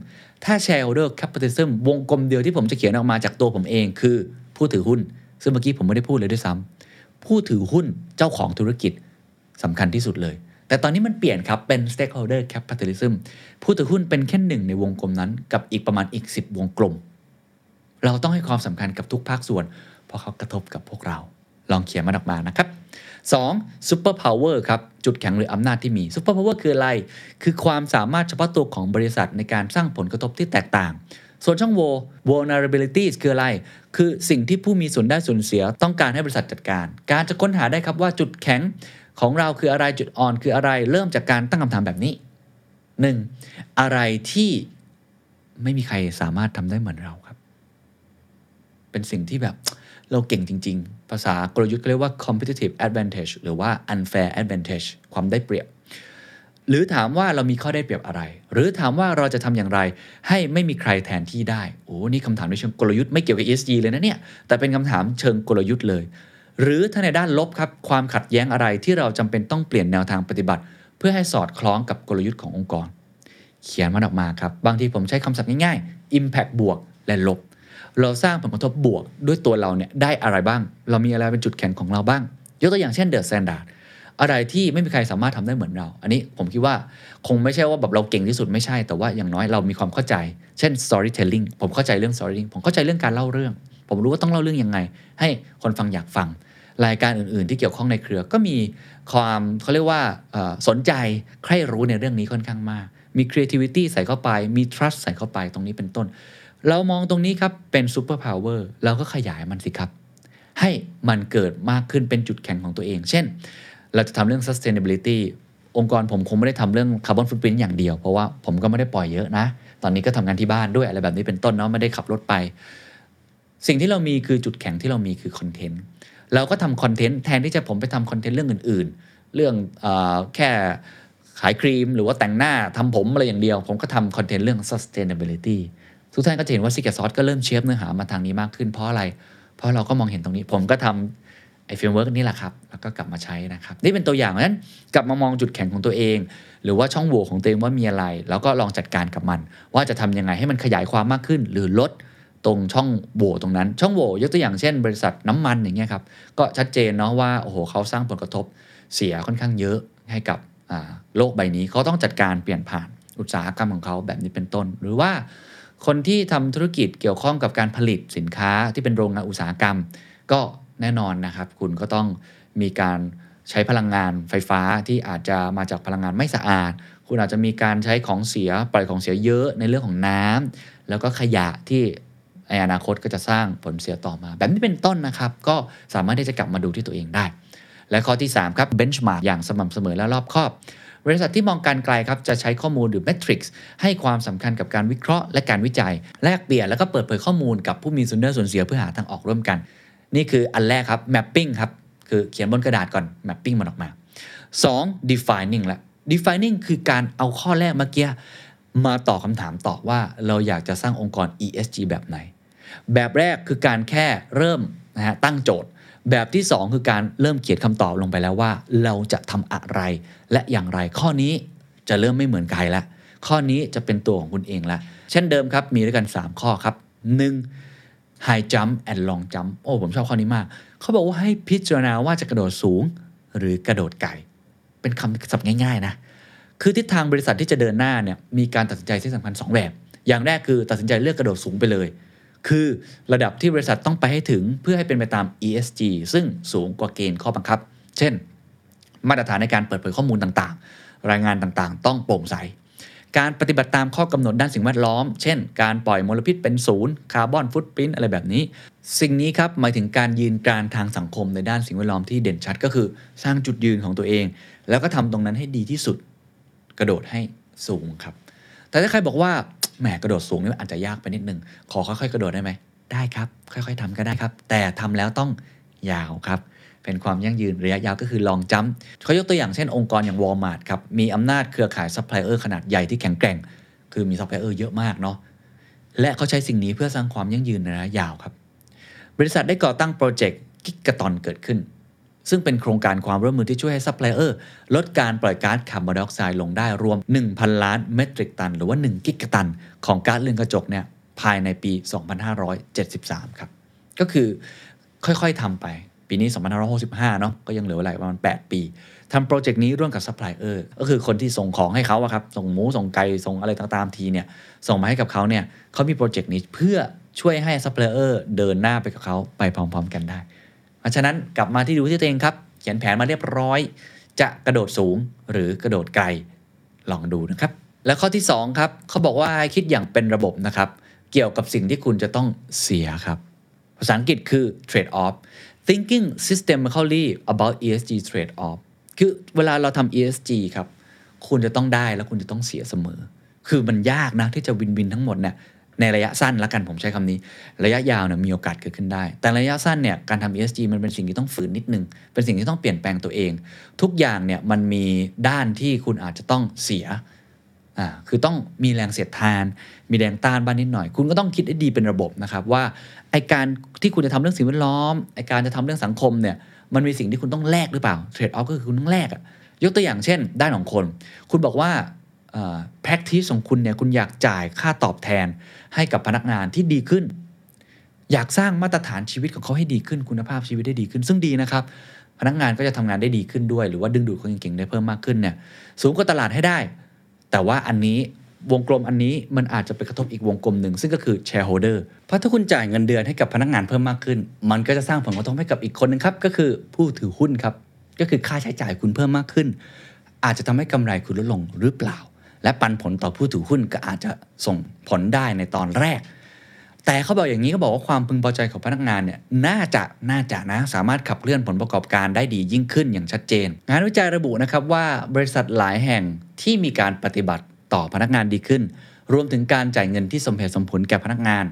ถ้า shareholder capitalism วงกลมเดียวที่ผมจะเขียนออกมาจากตัวผมเอง คือผู้ถือหุ้น ซึ่งเมื่อกี้ผมไม่ได้พูดเลยด้วยซ้ำผู้ถือหุ้นเจ้าของธุรกิจ สำคัญที่สุดเลย แต่ตอนนี้มันเปลี่ยนครับ เป็น stakeholder capitalism ผู้ถือหุ้นเป็นแค่หนึ่งในวงกลมนั้น กับอีกประมาณอีก 10 วงกลม เราต้องให้ความสำคัญกับทุกภาคส่วน เพราะเขากระทบกับพวกเรา ลองเขียนมันออกมานะครับ 2. super power ครับ จุดแข็งหรืออำนาจที่มี super power คืออะไร คือความสามารถเฉพาะตัวของบริษัทในการสร้างผลกระทบที่แตกต่าง ส่วนช่องโหว่ vulnerabilities คืออะไร คือสิ่งที่ผู้มีส่วนได้ส่วนเสียต้องการให้บริษัทจัดการ การจะค้นหาได้ครับว่าจุดแข็ง ของเราคืออะไรจุดอ่อนคืออะไร เริ่มจากการตั้งคำถามแบบนี้ 1. อะไรที่ไม่มีใครสามารถทำได้เหมือนเราครับ เป็นสิ่งที่แบบเราเก่งจริง ๆ ภาษากลยุทธ์เรียกว่า competitive advantage หรือว่า unfair advantage ความได้เปรียบ หรือถามว่าเรามีข้อได้เปรียบอะไร หรือถามว่าเราจะทำอย่างไร ให้ไม่มีใครแทนที่ได้ โอ้ นี่คำถามในเชิงกลยุทธ์ไม่เกี่ยวกับ ESG เลยนะเนี่ย แต่เป็นคำถามเชิงกลยุทธ์เลย หรือถ้าในด้านลบครับความขัดแย้งอะไรที่เราจำเป็นต้องเปลี่ยนแนวทางปฏิบัติ เพื่อให้สอดคล้องกับกลยุทธ์ขององค์กร เขียนมันออกมาครับ บางทีผมใช้คำศัพท์ง่ายๆ impact บวกและลบ เราสร้างผลกระทบบวกด้วยตัวเราเนี่ยได้อะไรบ้าง เรามีอะไรเป็นจุดแข็งของเราบ้าง ยกตัวอย่างเช่น The Standard อะไรที่ไม่มีใครสามารถทำได้เหมือนเรา อันนี้ผมคิดว่าคงไม่ใช่ว่าแบบเราเก่งที่สุดไม่ใช่ แต่ว่าอย่างน้อยเรามีความเข้าใจ เช่น storytelling ผมเข้าใจเรื่อง storytelling ผมเข้าใจเรื่องการเล่าเรื่อง ผมรู้ว่าต้องเล่าเรื่องยังไง ให้คนฟังอยากฟัง รายการอื่น ๆ ที่เกี่ยวข้องในเครือก็มีความเขาเรียกว่าสนใจใคร่รู้ในเรื่องนี้ค่อนข้างมาก มี creativity ใส่เข้าไปมี trust ใส่เข้าไปตรงนี้เป็นต้น เรามองตรงนี้ครับเป็น super power เราก็ขยายมันสิครับ ให้มันเกิดมากขึ้นเป็นจุดแข็งของตัวเอง เช่น เราจะทำเรื่อง sustainability องค์กรผมคงไม่ได้ทำเรื่อง carbon footprint อย่างเดียว เพราะว่าผมก็ไม่ได้ปล่อยเยอะนะ ตอนนี้ก็ทำงานที่บ้านด้วยอะไรแบบนี้เป็นต้นเนาะไม่ได้ขับรถไป สิ่งที่เรามีคือจุดแข็งที่เรามีคือคอนเทนต์เราก็ทำคอนเทนต์แทนที่จะผมไปทำคอนเทนต์เรื่องอื่น ๆ เรื่องอแค่ขายครีมหรือว่าแต่งหน้าทำผมอะไรอย่างเดียว ผมก็ทำคอนเทนต์เรื่อง sustainability ทุกท่านก็จะเห็นว่า Secret Sauce ก็เริ่ม shape เนื้อหามาทางนี้มากขึ้นเพราะอะไร เพราะเราก็มองเห็นตรงนี้ ผมก็ทำไอ้ framework นี่แหละครับ แล้วก็กลับมาใช้นะครับ นี่เป็นตัวอย่างเพราะฉะนั้นกลับมามองจุดแข็งของตัวเอง หรือว่าช่องโหว่ของตัวเองว่ามีอะไร แล้วก็ลองจัดการกับมัน ว่าจะทำยังไงให้มันขยายความมากขึ้น หรือลด ตรงช่องโหว่ตรงนั้น ช่องโหว่ยกตัวอย่างเช่น บริษัทน้ำมันอย่างเงี้ยครับก็ชัดเจนเนาะว่าโอ้โหเขาสร้างผลกระทบเสียค่อนข้างเยอะให้กับโลกใบนี้เขาต้องจัดการเปลี่ยนผ่านอุตสาหกรรมของเขาแบบนี้เป็นต้น หรือว่าคนที่ทำธุรกิจเกี่ยวข้องกับการผลิตสินค้าที่เป็นโรงงานอุตสาหกรรม ก็แน่นอนนะครับ คุณก็ต้องมีการใช้พลังงานไฟฟ้าที่อาจจะมาจากพลังงานไม่สะอาด คุณอาจจะมีการใช้ของเสียปล่อยของเสียเยอะในเรื่องของน้ำแล้วก็ขยะที่ ในอนาคตก็จะสร้างผลเสียต่อมา แบบนี้เป็นต้นนะครับ ก็สามารถที่จะกลับมาดูที่ตัวเองได้ และข้อที่ 3 ครับ benchmark อย่างสม่ำเสมอและรอบคอบ บริษัทที่มองการไกลครับจะใช้ข้อมูลหรือ metrics ให้ความสำคัญกับการวิเคราะห์และการวิจัย แลกเปลี่ยนแล้วก็เปิดเผยข้อมูลกับผู้มีส่วนได้ส่วนเสียเพื่อหาทางออกร่วมกัน นี่คืออันแรกครับ mapping ครับคือเขียนบนกระดาษก่อน mapping มันออกมา 2. defining ละ defining คือการเอาข้อแรกเมื่อกี้มาตอบคำถามต่อว่าเราอยากจะสร้างองค์กร ESG แบบไหน แบบแรกคือการแค่เริ่มนะฮะตั้งโจทย์ แบบที่ 2 คือการเริ่มเขียนคำตอบลงไปแล้วว่า เราจะทำอะไรและอย่างไรข้อนี้จะเริ่มไม่เหมือนใครละข้อนี้จะเป็นตัวของคุณเองละเช่นเดิมครับมีด้วยกัน 3 ข้อครับ 1. high jump and long jump โอ้ผมชอบข้อนี้มาก เขาบอกว่าให้พิจารณาว่าจะกระโดดสูงหรือกระโดดไกลเป็นคำศัพท์ง่าย ๆ นะ คือทิศทางบริษัทที่จะเดินหน้าเนี่ยมีการตัดสินใจที่สำคัญ 2 แบบ อย่างแรกคือตัดสินใจเลือกกระโดดสูงไปเลย คือระดับที่บริษัทต้องไปให้ถึงเพื่อให้เป็นไปตาม ESG ซึ่งสูงกว่าเกณฑ์ข้อบังคับ เช่น มาตรฐานในการเปิดเผยข้อมูลต่างๆ รายงานต่างๆ ต้องโปร่งใส การปฏิบัติตามข้อกำหนดด้านสิ่งแวดล้อม เช่น การปล่อยมลพิษเป็นศูนย์คาร์บอนฟุตปรินอะไรแบบนี้ สิ่งนี้ครับหมายถึงการยืนกานทางสังคมในด้านสิ่งแวดล้อมที่เด่นชัดก็คือ สร้างจุดยืนของตัวเอง แล้วก็ทำตรงนั้นให้ดีที่สุด กระโดดให้สูงครับ แต่ถ้าใครบอกว่า แหมกระโดดสูงนี่มันอาจจะยากไปนิดนึง ขอค่อยๆ กระโดดได้ไหม ได้ครับ ค่อยๆทำก็ได้ครับ แต่ทำแล้วต้องยาวครับ เป็นความยั่งยืนระยะยาวก็คือ long jump เขายกตัวอย่างเช่นองค์กรอย่าง Walmart ครับ มีอำนาจเครือข่ายซัพพลายเออร์ขนาดใหญ่ที่แข็งแกร่ง คือมีซัพพลายเออร์เยอะมากเนาะ และเขาใช้สิ่งนี้เพื่อสร้างความยั่งยืนในระยะยาวครับ บริษัทได้ก่อตั้ง Project Gigaton เกิดขึ้น ซึ่งเป็นโครงการความร่วมมือที่ช่วยให้ซัพพลายเออร์ลดการปล่อยก๊าซคาร์บอนไดออกไซด์ลงได้รวม 1,000 ล้านเมตริกตัน หรือว่า 1 กิกะตัน ของก๊าซเรือนกระจกเนี่ยภายในปี 2573 ครับ ก็คือค่อยๆทำไป ปีนี้ 2565 เนาะก็ยังเหลือเวลาประมาณ 8 ปีทำโปรเจกต์นี้ร่วมกับซัพพลายเออร์ก็คือคนที่ส่งของให้เขาอะครับ ส่งหมู ส่งไก่ ส่งอะไรต่างๆทีเนี่ยส่งมาให้กับเขาเนี่ยเขามีโปรเจกต์นี้เพื่อช่วยให้ซัพพลายเออร์เดินหน้าไปกับเขาไปพร้อม ๆ กันได้ เพราะฉะนั้นกลับมาที่ดูที่ตัวเองครับเขียนแผนมาเรียบร้อย จะกระโดดสูงหรือกระโดดไกลลองดูนะครับ และข้อที่ 2 ครับเขาบอกว่าคิดอย่างเป็นระบบนะครับ เกี่ยวกับสิ่งที่คุณจะต้องเสียครับ ภาษาอังกฤษคือ trade off thinking systemically about ESG trade off คือเวลาเราทำ ESG ครับ คุณจะต้องได้แล้วคุณจะต้องเสียเสมอ คือมันยากนะที่จะวินวินทั้งหมดเนี่ย ในระยะสั้นละกันผมใช้คำนี้ ระยะยาวเนี่ยมีโอกาสเกิดขึ้นได้ แต่ระยะสั้นเนี่ยการทำ ESG มันเป็นสิ่งที่ต้องฝืนนิดนึง เป็นสิ่งที่ต้องเปลี่ยนแปลงตัวเอง ทุกอย่างเนี่ยมันมีด้านที่คุณอาจจะต้องเสียอ่าคือต้องมีแรงเสียดทาน มีแรงต้านบ้างนิดหน่อย คุณก็ต้องคิดให้ดีเป็นระบบนะครับว่าไอการที่คุณจะทำเรื่องสิ่งแวดล้อมไอการจะทำเรื่องสังคมเนี่ยมันมีสิ่งที่คุณต้องแลกหรือเปล่าเทรดออฟก็คือคุณต้องแลกอะยกตัวอย่างเช่น ด้านของคน คุณบอกว่า practice ของคุณเนี่ยคุณอยากจ่ายค่าตอบแทนให้กับพนักงานที่ดีขึ้น อยากสร้างมาตรฐานชีวิตของเขาให้ดีขึ้นคุณภาพชีวิตได้ดีขึ้น ซึ่งดีนะครับ พนักงานก็จะทำงานได้ดีขึ้นด้วย หรือว่าดึงดูดคนเก่งๆได้เพิ่มมากขึ้นเนี่ยสูงกว่าตลาดให้ได้ แต่ว่าอันนี้วงกลมอันนี้มันอาจจะไปกระทบอีกวงกลมหนึ่งซึ่งก็คือ shareholder เพราะถ้าคุณจ่ายเงินเดือนให้กับพนักงานเพิ่มมากขึ้น มันก็จะสร้างผลกระทบให้กับอีกคนหนึงครับก็คือผู้ถือหุ้นครับก็คือค่าใช้จ่ายคุณเพิ่มมากขึ้น อาจจะทำให้กำไรคุณลดลงหรือเปล่า และปันผลต่อผู้ถือหุ้นก็อาจจะส่งผลได้ในตอนแรก แต่เขาบอกอย่างนี้เขาบอกว่าความพึงพอใจของพนักงานเนี่ยน่าจะน่าจะนะสามารถขับเคลื่อนผลประกอบการได้ดียิ่งขึ้นอย่างชัดเจน งานวิจัยระบุนะครับว่าบริษัทหลายแห่งที่มีการปฏิบัติต่อพนักงานดีขึ้น รวมถึงการจ่ายเงินที่สมเหตุสมผลแก่พนักงาน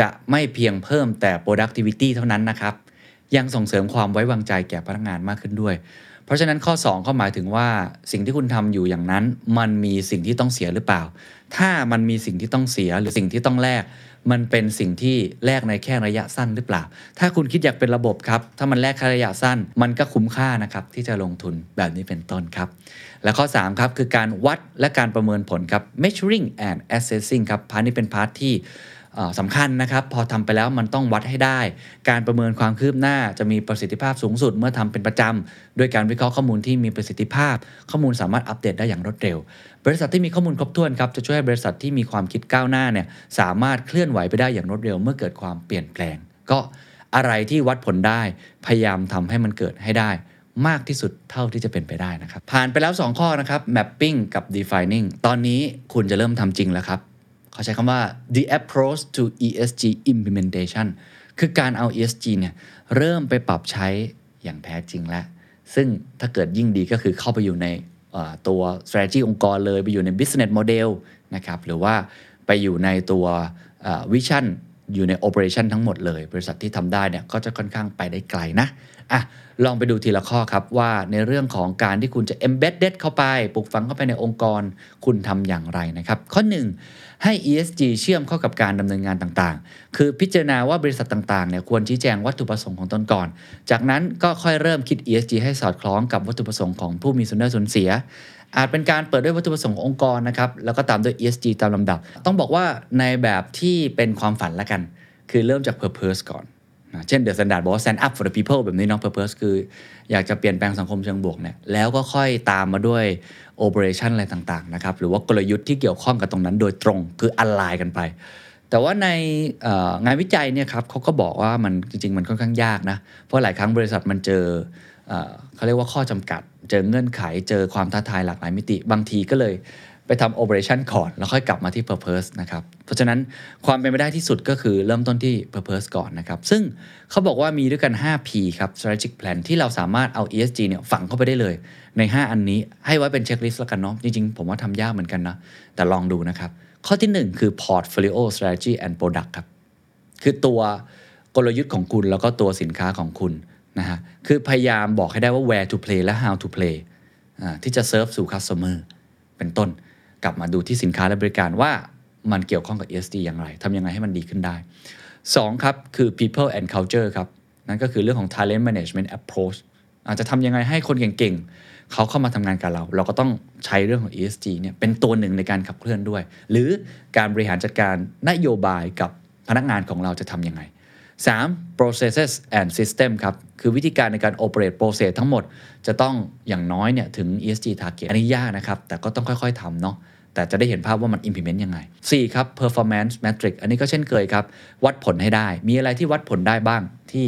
จะไม่เพียงเพิ่มแต่ productivity เท่านั้นนะครับยังส่งเสริมความไว้วางใจแก่พนักงานมากขึ้นด้วย เพราะฉะนั้นข้อ2ก็หมายถึงว่าสิ่งที่คุณทำอยู่อย่างนั้น มันมีสิ่งที่ต้องเสียหรือเปล่า ถ้ามันมีสิ่งที่ต้องเสียหรือสิ่งที่ต้องแลกมันเป็นสิ่งที่แลกในแค่ระยะสั้นหรือเปล่า ถ้าคุณคิดอย่างเป็นระบบครับ ถ้ามันแลกแค่ระยะสั้น มันก็คุ้มค่านะครับที่จะลงทุนแบบนี้เป็นต้นครับ และข้อ 3 ครับคือการวัดและการประเมินผลครับ measuring and assessing ครับ part นี้เป็น part ที่ สำคัญนะครับ พอทำไปแล้วมันต้องวัดให้ได้ การประเมินความคืบหน้าจะมีประสิทธิภาพสูงสุด เมื่อทำเป็นประจำด้วยการวิเคราะห์ข้อมูลที่มีประสิทธิภาพ ข้อมูลสามารถอัปเดตได้อย่างรวดเร็ว บริษัทที่มีข้อมูลครบถ้วนครับจะช่วยให้บริษัทที่มีความคิดก้าวหน้าเนี่ยสามารถเคลื่อนไหวไปได้อย่างรวดเร็ว เมื่อเกิดความเปลี่ยนแปลง ก็อะไรที่วัดผลได้พยายามทำให้มันเกิดให้ได้มากที่สุดเท่าที่จะเป็นไปได้นะครับ ผ่านไปแล้ว 2 ข้อนะครับ mapping กับ defining ตอนนี้คุณจะเริ่มทำจริงแล้วครับ เขาใช้คำว่า the approach to ESG implementation คือการเอา ESG เนี่ยเริ่มไปปรับใช้อย่างแท้จริงแล้ว ซึ่งถ้าเกิดยิ่งดีก็คือเข้าไปอยู่ในตัว strategy องค์กรเลย ไปอยู่ใน business model นะครับหรือว่าไปอยู่ในตัว vision อยู่ใน operation ทั้งหมดเลย บริษัทที่ทำได้เนี่ยก็จะค่อนข้างไปได้ไกลนะ อะลองไปดูทีละข้อครับว่าในเรื่องของการที่คุณจะ embedded เข้าไป ปลูกฝังเข้าไปในองค์กรคุณทำอย่างไรนะครับ ข้อ 1 ให้ ESG เชื่อมเข้ากับการดำเนินงานต่างๆ คือพิจารณาว่าบริษัทต่างๆเนี่ยควรชี้แจงวัตถุประสงค์ของตนก่อน จากนั้นก็ค่อยเริ่มคิด ESG ให้สอดคล้องกับวัตถุประสงค์ของผู้มีส่วนได้ส่วนเสีย อาจเป็นการเปิดด้วยวัตถุประสงค์ขององค์กรนะครับแล้วก็ตามด้วย ESG ตามลำดับ ต้องบอกว่าในแบบที่เป็นความฝันละกัน คือเริ่มจาก purpose ก่อน นะเช่น The Standard บอกว่า stand up for the people แบบนี้เนาะ purpose คืออยากจะเปลี่ยนแปลงสังคมเชิงบวกเนี่ยแล้วก็ค่อยตามมาด้วย operation อะไรต่างๆนะครับหรือว่ากลยุทธ์ที่เกี่ยวข้องกับตรงนั้นโดยตรงคือ align กันไป แต่ว่าในงานวิจัยเนี่ยครับเขาก็บอกว่ามันจริง ๆ มันค่อนข้างยากนะเพราะหลายครั้งบริษัทมันเจอเอ่อเขาเรียกว่าข้อจำกัด เจอเงื่อนไขเจอความท้าทายหลากหลายมิติ บางทีก็เลย ไปทำ operation ก่อน แล้วค่อยกลับมาที่ purpose นะครับ เพราะฉะนั้นความเป็นไปได้ที่สุดก็คือเริ่มต้นที่ purpose ก่อนนะครับ ซึ่งเขาบอกว่ามีด้วยกัน 5P ครับ strategic plan ที่เราสามารถเอา ESG เนี่ยฝังเข้าไปได้เลยใน 5 อันนี้ให้ไว้เป็นเช็คลิสต์แล้วกันเนาะจริง ๆ ผมว่าทำยากเหมือนกันนะ แต่ลองดูนะครับ ข้อที่ 1 คือ portfolio strategy and product ครับคือตัวกลยุทธ์ของคุณแล้วก็ตัวสินค้าของคุณนะฮะคือพยายามบอกให้ได้ว่า where to play และ how to play อ่าที่จะ serve สู่ customer เป็นต้น กลับมาดูที่สินค้าและบริการว่ามันเกี่ยวข้องกับ ESG อย่างไรทำยังไงให้มันดีขึ้นได้ 2 ครับ คือ people and culture ครับ นั่นก็คือเรื่องของ talent management approach อาจจะทำยังไงให้คนเก่งๆ เขาเข้ามาทำงานกับเรา เราก็ต้องใช้เรื่องของ ESG เนี่ยเป็นตัวหนึ่งในการขับเคลื่อนด้วย หรือการบริหารจัดการนโยบายกับพนักงานของเราจะทำยังไง 3. processes and system ครับ คือวิธีการในการ operate process ทั้งหมด จะต้องอย่างน้อยเนี่ยถึง ESG target อันนี้ยากนะครับ แต่ก็ต้องค่อยๆทำเนาะแต่จะได้เห็นภาพว่ามัน implement ยังไง 4. ครับ performance metric อันนี้ก็เช่นเคยครับ วัดผลให้ได้ มีอะไรที่วัดผลได้บ้างที่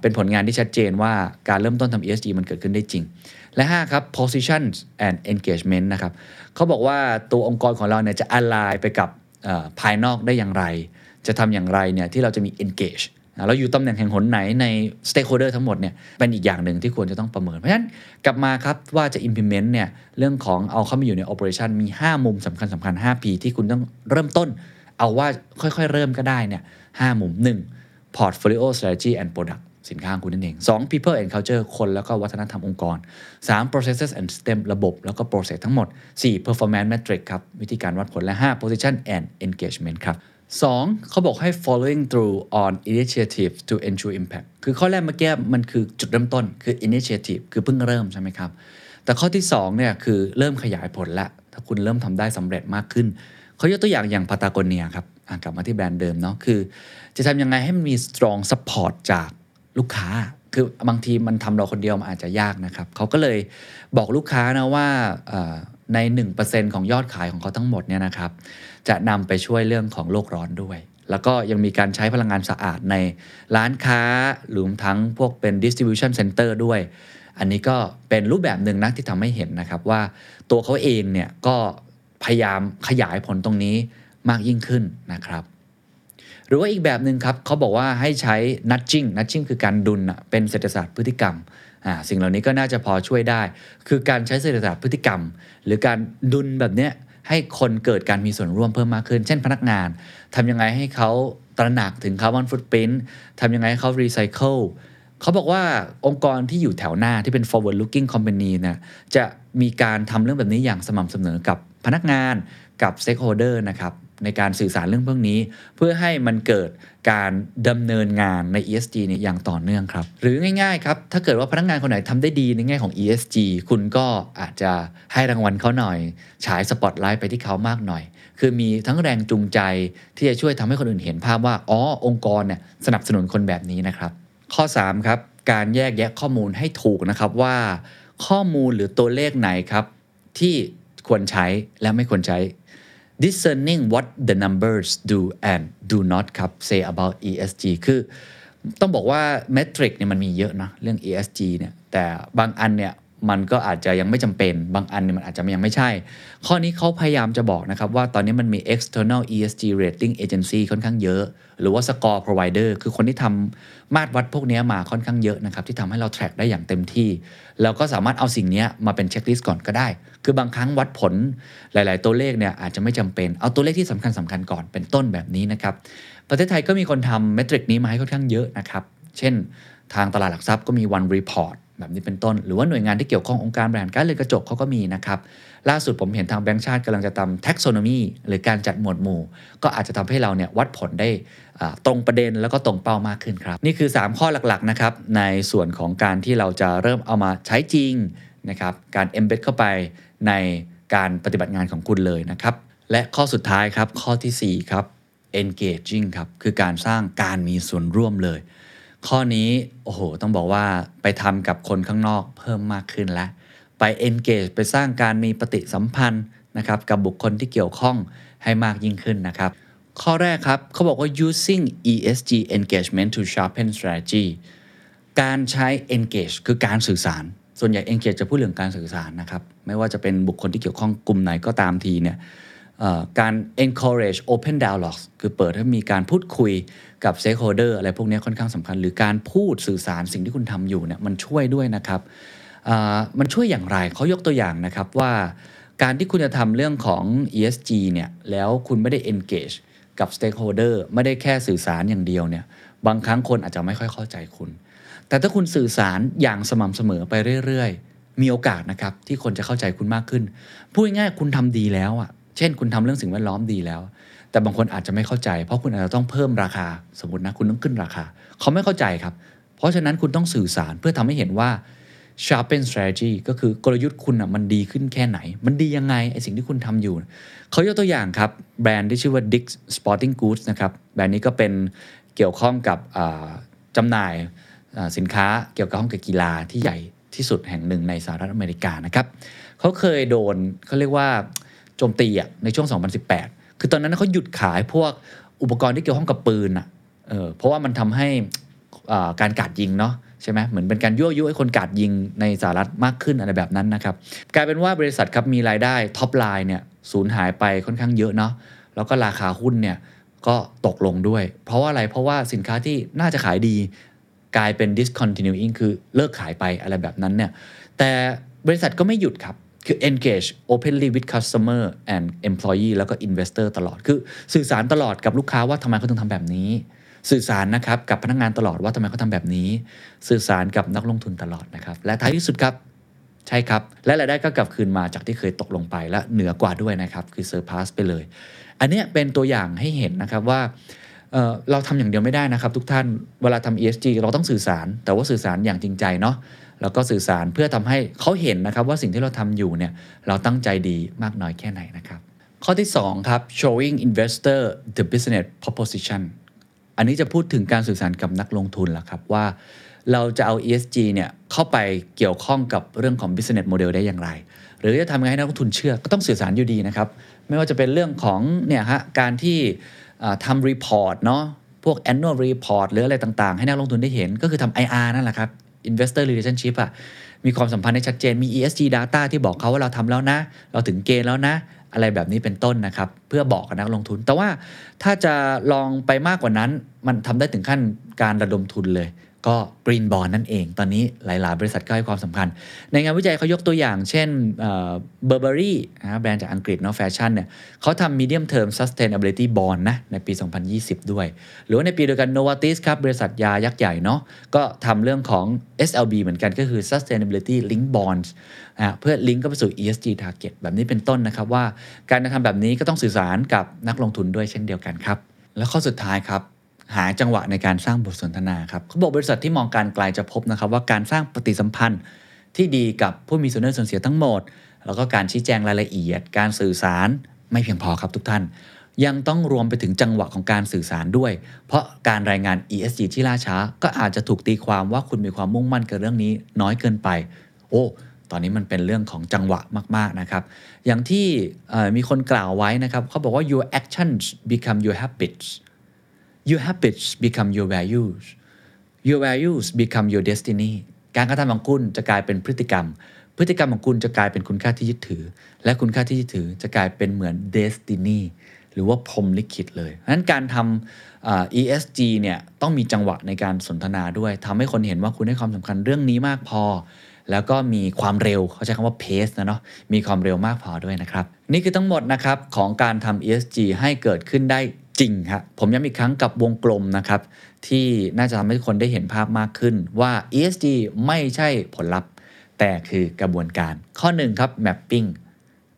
เป็นผลงานที่ชัดเจนว่าการเริ่มต้นทำ ESG มันเกิดขึ้นได้จริง และ 5 ครับ positions and engagement นะครับเขาบอกว่าตัวองค์กรของเราเนี่ยจะ align ไปกับภายนอกได้อย่างไร จะทำอย่างไรเนี่ยที่เราจะมี engage อะเราอยู่ตำแหน่งแห่งหนไหนใน stakeholder ทั้งหมดเนี่ยเป็นอีกอย่างหนึ่งที่ควรจะต้องประเมิน เพราะฉะนั้นกลับมาครับว่าจะ implement เนี่ยเรื่องของเอาเข้ามาอยู่ใน operation มี 5 มุมสำคัญสำคัญ 5P ที่คุณต้องเริ่มต้น เอาว่าค่อยๆ เริ่มก็ได้เนี่ย5มุม 1. portfolio strategy and product สินค้าของคุณนั่นเอง 2. people and culture คนแล้วก็วัฒนธรรมองค์กร 3. processes and system ระบบแล้วก็ process ทั้งหมด 4. performance metric ครับวิธีการวัดผลและ 5. position and engagement ครับ 2. เขาบอกให้ following through on initiative to ensure impact คือข้อแรกเมื่อกี้มันคือจุดเริ่มต้นคือ initiative คือเพิ่งเริ่มใช่ไหมครับ แต่ข้อที่2เนี่ยคือเริ่มขยายผลละ ถ้าคุณเริ่มทำได้สำเร็จมากขึ้น เขายกตัวอย่างอย่างพาตาโกเนียครับกลับมาที่แบรนด์เดิมเนาะคือ จะทำยังไงให้มันมี strong support จากลูกค้า คือบางทีมันทำเราคนเดียวมันอาจจะยากนะครับเขาก็เลยบอกลูกค้านะว่าเอ่อใน 1%ของยอดขายของเขาทั้งหมดเนี่ยนะครับ จะนำไปช่วยเรื่องของโลกร้อนด้วย แล้วก็ยังมีการใช้พลังงานสะอาดในร้านค้าหรวมทั้งพวกเป็น distribution center ด้วย อันนี้ก็เป็นรูปแบบหนึ่งนะที่ทำให้เห็นนะครับว่าตัวเขาเองเนี่ยก็พยายามขยายผลตรงนี้มากยิ่งขึ้นนะครับหรือว่าอีกแบบหนึ่งครับเขาบอกว่าให้ใช้ nudging nudging คือการดุลเป็นเศรษฐศาสตร์พฤติกรรมอ่าสิ่งเหล่านี้ก็น่าจะพอช่วยได้ คือการใช้เศรษฐศาสตร์พฤติกรรม หรือการดุลแบบเนี้ย ให้คนเกิดการมีส่วนร่วมเพิ่มมากขึ้น เช่นพนักงานทำยังไงให้เขาตระหนักถึงคาร์บอนฟุตปรินท์ทำยังไงให้เขารีไซเคิลเขาบอกว่าองค์กรที่อยู่แถวหน้าที่เป็น forward looking company เนี่ยจะมีการทำเรื่องแบบนี้อย่างสม่ำเสมอกับพนักงานกับ stakeholder นะครับ ในการสื่อสารเรื่องพวกนี้ เพื่อให้มันเกิดการดำเนินงานใน ESG เนี่ยอย่างต่อเนื่องครับ หรือง่ายๆครับ ถ้าเกิดว่าพนักงานคนไหนทำได้ดีในแง่ของ ESG คุณก็อาจจะให้รางวัลเขาหน่อย ฉายสปอตไลท์ไปที่เขามากหน่อย คือมีทั้งแรงจูงใจที่จะช่วยทำให้คนอื่นเห็นภาพว่า อ๋อ องค์กรเนี่ยสนับสนุนคนแบบนี้นะครับ ข้อ 3 ครับ การแยกแยะข้อมูลให้ถูกนะครับว่า ข้อมูลหรือตัวเลขไหนครับที่ควรใช้และไม่ควรใช้ discerning what the numbers do and do not ครับ say about ESG คือ ต้องบอกว่าเมทริกเนี่ยมันมีเยอะนะเรื่อง ESG เนี่ยแต่บางอันเนี่ย มันก็อาจจะยังไม่จำเป็นบางอันเนี่ยมันอาจจะยังไม่ใช่ ข้อนี้เขาพยายามจะบอกนะครับว่าตอนนี้มันมี external ESG rating agency ค่อนข้างเยอะ หรือว่า score provider คือคนที่ทำมาตรวัดพวกนี้มาค่อนข้างเยอะนะครับ ที่ทำให้เรา track ได้อย่างเต็มที่ แล้วก็สามารถเอาสิ่งนี้มาเป็นเช็คลิสต์ก่อนก็ได้ คือบางครั้งวัดผลหลาย ๆ ตัวเลขเนี่ยอาจจะไม่จำเป็นเอาตัวเลขที่สำคัญสำคัญก่อนเป็นต้นแบบนี้นะครับประเทศไทยก็มีคนทำเมทริกนี้มาให้ค่อนข้างเยอะนะครับเช่นทางตลาดหลักทรัพย์ก็มี one report แบบนี้เป็นต้น หรือว่าหน่วยงานที่เกี่ยวข้ององค์การบริหารการเรือนกระจกเขาก็มีนะครับ ล่าสุดผมเห็นทางแบงก์ชาติกำลังจะทำ taxonomy หรือการจัดหมวดหมู่ ก็อาจจะทำให้เราเนี่ยวัดผลได้ตรงประเด็นแล้วก็ตรงเป้ามากขึ้นครับ นี่คือ 3 ข้อหลักๆนะครับในส่วนของการที่เราจะเริ่มเอามาใช้จริงนะครับการ embed เข้าไปในการปฏิบัติงานของคุณเลยนะครับและข้อสุดท้ายครับข้อทีสี่4ครับ engaging ครับคือการสร้างการมีส่วนร่วมเลย ข้อนี้โอ้โหต้องบอกว่าไปทำกับคนข้างนอกเพิ่มมากขึ้นแล้ว ไป engage ไปสร้างการมีปฏิสัมพันธ์นะครับกับบุคคลที่เกี่ยวข้องให้มากยิ่งขึ้นนะครับ ข้อแรกครับเขาบอกว่า using ESG engagement to sharpen strategy การใช้ engage คือการสื่อสาร ส่วนใหญ่ engage จะพูดเรื่องการสื่อสารนะครับ ไม่ว่าจะเป็นบุคคลที่เกี่ยวข้องกลุ่มไหนก็ตามทีเนี่ย การ encourage open dialogue คือเปิดให้มีการพูดคุยกับ stakeholder อะไรพวกนี้ค่อนข้างสำคัญ หรือการพูดสื่อสารสิ่งที่คุณทำอยู่เนี่ยมันช่วยด้วยนะครับมันช่วยอย่างไรเขายกตัวอย่างนะครับว่าการที่คุณจะทำเรื่องของ ESG เนี่ยแล้วคุณไม่ได้ engage กับ stakeholder ไม่ได้แค่สื่อสารอย่างเดียวเนี่ยบางครั้งคนอาจจะไม่ค่อยเข้าใจคุณ แต่ถ้าคุณสื่อสารอย่างสม่ำเสมอไปเรื่อยๆ มีโอกาสนะครับที่คนจะเข้าใจคุณมากขึ้น พูดง่ายๆคุณทำดีแล้วอะ เช่น คุณทำเรื่องสิ่งแวดล้อมดีแล้ว แต่บางคนอาจจะไม่เข้าใจ เพราะคุณอาจจะต้องเพิ่มราคาสมมตินะคุณต้องขึ้นราคา เขาไม่เข้าใจครับ เพราะฉะนั้นคุณต้องสื่อสารเพื่อทำให้เห็นว่า sharpen strategy ก็คือกลยุทธ์คุณอะมันดีขึ้นแค่ไหน มันดียังไงไอสิ่งที่คุณทำอยู่ เขายกตัวอย่างครับ แบรนด์ที่ชื่อว่า Dick's Sporting Goods นะครับแบรนด์นี้ก็เป็นเกี่ยวข้องกับอ่าจำหน่ายสินค้าเกี่ยวกับห้องกับกีฬาที่ใหญ่ที่สุดแห่งหนึ่งในสหรัฐอเมริกานะครับเขาเคยโดนเขาเรียกว่า โจมตีอะในช่วง 2018 คือตอนนั้นเขาหยุดขายพวกอุปกรณ์ที่เกี่ยวข้องกับปืนอะเออเพราะว่ามันทำให้การกราดยิงเนาะใช่ไหมเหมือนเป็นการยั่วยุให้คนกราดยิงในสหรัฐมากขึ้นอะไรแบบนั้นนะครับ กลายเป็นว่าบริษัทครับมีรายได้ top line เนี่ยสูญหายไปค่อนข้างเยอะเนาะแล้วก็ราคาหุ้นเนี่ยก็ตกลงด้วย เพราะว่าอะไรเพราะว่าสินค้าที่น่าจะขายดีกลายเป็น discontinuing คือเลิกขายไปอะไรแบบนั้นเนี่ยแต่บริษัทก็ไม่หยุดครับ คือ engage openly with customer and employee แล้วก็ investor ตลอด คือสื่อสารตลอดกับลูกค้าว่าทำไมเขาถึงทำแบบนี้ สื่อสารนะครับกับพนักงานตลอดว่าทำไมเขาทำแบบนี้ สื่อสารกับนักลงทุนตลอดนะครับ และท้ายที่สุดครับ ใช่ครับ และรายได้ก็กลับคืนมาจากที่เคยตกลงไปและเหนือกว่าด้วยนะครับ คือเซอร์พาสไปเลย อันเนี้ยเป็นตัวอย่างให้เห็นนะครับว่าเเราทำอย่างเดียวไม่ได้นะครับ ทุกท่าน เวลาทำ ESG เราต้องสื่อสาร แต่ว่าสื่อสารอย่างจริงใจเนาะ แล้วก็สื่อสารเพื่อทำให้เขาเห็นนะครับว่าสิ่งที่เราทำอยู่เนี่ยเราตั้งใจดีมากน้อยแค่ไหนนะครับ ข้อที่2ครับ showing investor the business proposition อันนี้จะพูดถึงการสื่อสารกับนักลงทุนละครับว่าเราจะเอา ESG เนี่ยเข้าไปเกี่ยวข้องกับเรื่องของ business model ได้อย่างไร หรือจะทำยังไงให้นักลงทุนเชื่อก็ต้องสื่อสารอยู่ดีนะครับ ไม่ว่าจะเป็นเรื่องของเนี่ยฮะการที่ทำ report เนาะพวก annual report หรืออะไรต่างๆ ให้นักลงทุนได้เห็นก็คือทำ IR นั่นแหละครับ investor relationship อะมีความสัมพันธ์ที่ชัดเจนมี ESG data ที่บอกเขาว่าเราทำแล้วนะ เราถึงเกณฑ์แล้วนะ อะไรแบบนี้เป็นต้นนะครับ เพื่อบอกกับนักลงทุน แต่ว่าถ้าจะลองไปมากกว่านั้น มันทำได้ถึงขั้นการระดมทุนเลย ก็ Green Bond นั่นเอง ตอนนี้หลายๆ บริษัทก็ให้ความสำคัญ ในงานวิจัยเขายกตัวอย่าง เช่นเบอร์เบอรี่นะแบรนด์จากอังกฤษเนาะแฟชั่นเนี่ยเขาทำ medium term sustainability bond นะในปี 2020 ด้วย หรือว่าในปีเดียวกัน Novartis ครับ บริษัทยายักษ์ใหญ่เนาะก็ทำเรื่องของ SLB เหมือนกันก็คือ sustainability link bonds นะเพื่อลิงก์เข้าไปสู่ ESG target แบบนี้เป็นต้นนะครับว่า การทำแบบนี้ก็ต้องสื่อสารกับนักลงทุนด้วยเช่นเดียวกันครับ และข้อสุดท้ายครับ หาจังหวะในการสร้างบทสนทนาครับเขาบอกบริษัทที่มองการไกลจะพบนะครับว่าการสร้างปฏิสัมพันธ์ที่ดีกับผู้มีส่วนได้ส่วนเสียทั้งหมด แล้วก็การชี้แจงรายละเอียด การสื่อสารไม่เพียงพอครับทุกท่าน ยังต้องรวมไปถึงจังหวะของการสื่อสารด้วย เพราะการรายงาน ESG ที่ล่าช้า ก็อาจจะถูกตีความว่าคุณมีความมุ่งมั่นกับเรื่องนี้น้อยเกินไป โอ้ตอนนี้มันเป็นเรื่องของจังหวะมาก ๆ นะครับ อย่างที่มีคนกล่าวไว้นะครับเขาบอกว่า your actions become your habits your habits become your values your values become your destiny การกระทำของคุณจะกลายเป็นพฤติกรรม พฤติกรรมของคุณจะกลายเป็นคุณค่าที่ยึดถือ และคุณค่าที่ยึดถือจะกลายเป็นเหมือน destiny หรือว่าพรหมลิขิตเลยเพราะฉะนั้นการทำ ESG เนี่ยต้องมีจังหวะในการสนทนาด้วยทำให้คนเห็นว่าคุณให้ความสำคัญเรื่องนี้มากพอ แล้วก็มีความเร็วเขาใช้คำว่า pace นะเนาะ มีความเร็วมากพอด้วยนะครับ นี่คือทั้งหมดนะครับของการทำ ESG ให้เกิดขึ้นได้ จริงครผมย้ำอีกครั้งกับวงกลมนะครับ ที่น่าจะทำให้ทุกคนได้เห็นภาพมากขึ้นว่า ESG ไม่ใช่ผลลัพธ์ แต่คือกระบวนการ ข้อหนึ่งครับ mapping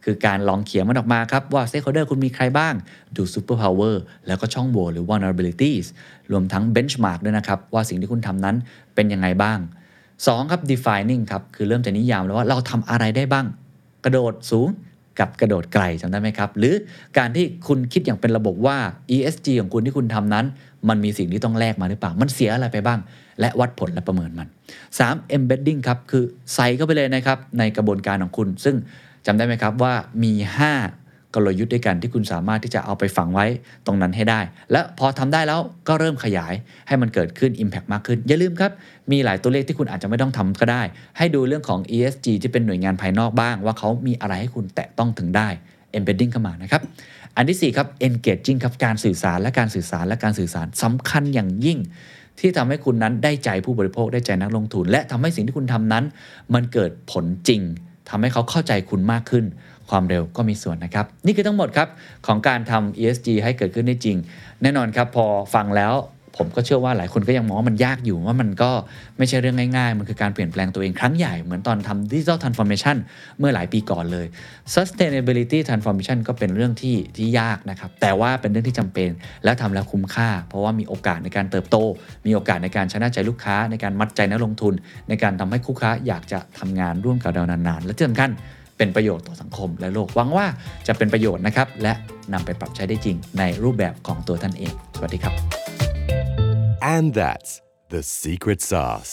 คือการลองเขียนมันออกมาครับ ว่า stakeholder คุณมีใครบ้าง ดู super power แล้วก็ช่องโหว่หรือ vulnerabilities รวมทั้ง benchmark ด้วยนะครับ ว่าสิ่งที่คุณทำนั้นเป็นยังไงบ้าง 2 ครับ defining ครับ คือเริ่มจะนิยามแล้วว่าเราทำอะไรได้บ้าง กระโดดสูง กับกระโดดไกลจำได้ไหมครับ หรือการที่คุณคิดอย่างเป็นระบบว่า ESG ของคุณที่คุณทำนั้น มันมีสิ่งที่ต้องแลกมาหรือเปล่า มันเสียอะไรไปบ้าง และวัดผลและประเมินมัน 3. embedding ครับ คือใส่เข้าไปเลยนะครับในกระบวนการของคุณ ซึ่งจำได้ไหมครับว่ามี 5 กลยุทธ์ด้วยกันที่คุณสามารถที่จะเอาไปฝังไว้ตรงนั้นให้ได้ และพอทำได้แล้วก็เริ่มขยายให้มันเกิดขึ้น Impact มากขึ้น อย่าลืมครับ มีหลายตัวเลขที่คุณอาจจะไม่ต้องทำก็ได้ ให้ดูเรื่องของ ESG ที่เป็นหน่วยงานภายนอกบ้าง ว่าเขามีอะไรให้คุณแตะต้องถึงได้ embedding เข้ามานะครับอันที่4ครับ engaging ครับการสื่อสารและการสื่อสารและการสื่อสารสำคัญอย่างยิ่ง ที่ทำให้คุณนั้นได้ใจผู้บริโภคได้ใจนักลงทุน และทำให้สิ่งที่คุณทำนั้น มันเกิดผลจริงทำให้เขาเข้าใจคุณมากขึ้น ความเร็วก็มีส่วนนะครับ นี่คือทั้งหมดครับของการทำ ESG ให้เกิดขึ้นได้จริง แน่นอนครับพอฟังแล้วผมก็เชื่อว่าหลายคนก็ยังมองว่ามันยากอยู่ว่ามันก็ไม่ใช่เรื่องง่ายๆ มันคือการเปลี่ยนแปลงตัวเองครั้งใหญ่ เหมือนตอนทำ digital transformation เมื่อหลายปีก่อนเลย sustainability transformation ก็เป็นเรื่องที่ที่ยากนะครับ แต่ว่าเป็นเรื่องที่จำเป็น และทำแล้วคุ้มค่า เพราะว่ามีโอกาสในการเติบโต มีโอกาสในการชนะใจลูกค้า ในการมัดใจนักลงทุน ในการทำให้คู่ค้าอยากจะทำงานร่วมกับเรานานๆ และที่สำคัญ เป็นประโยชน์ต่อสังคมและโลกหวังว่าจะเป็นประโยชน์นะครับ และนำไปปรับใช้ได้จริงในรูปแบบของตัวท่านเอง สวัสดีครับ And that's the secret sauce.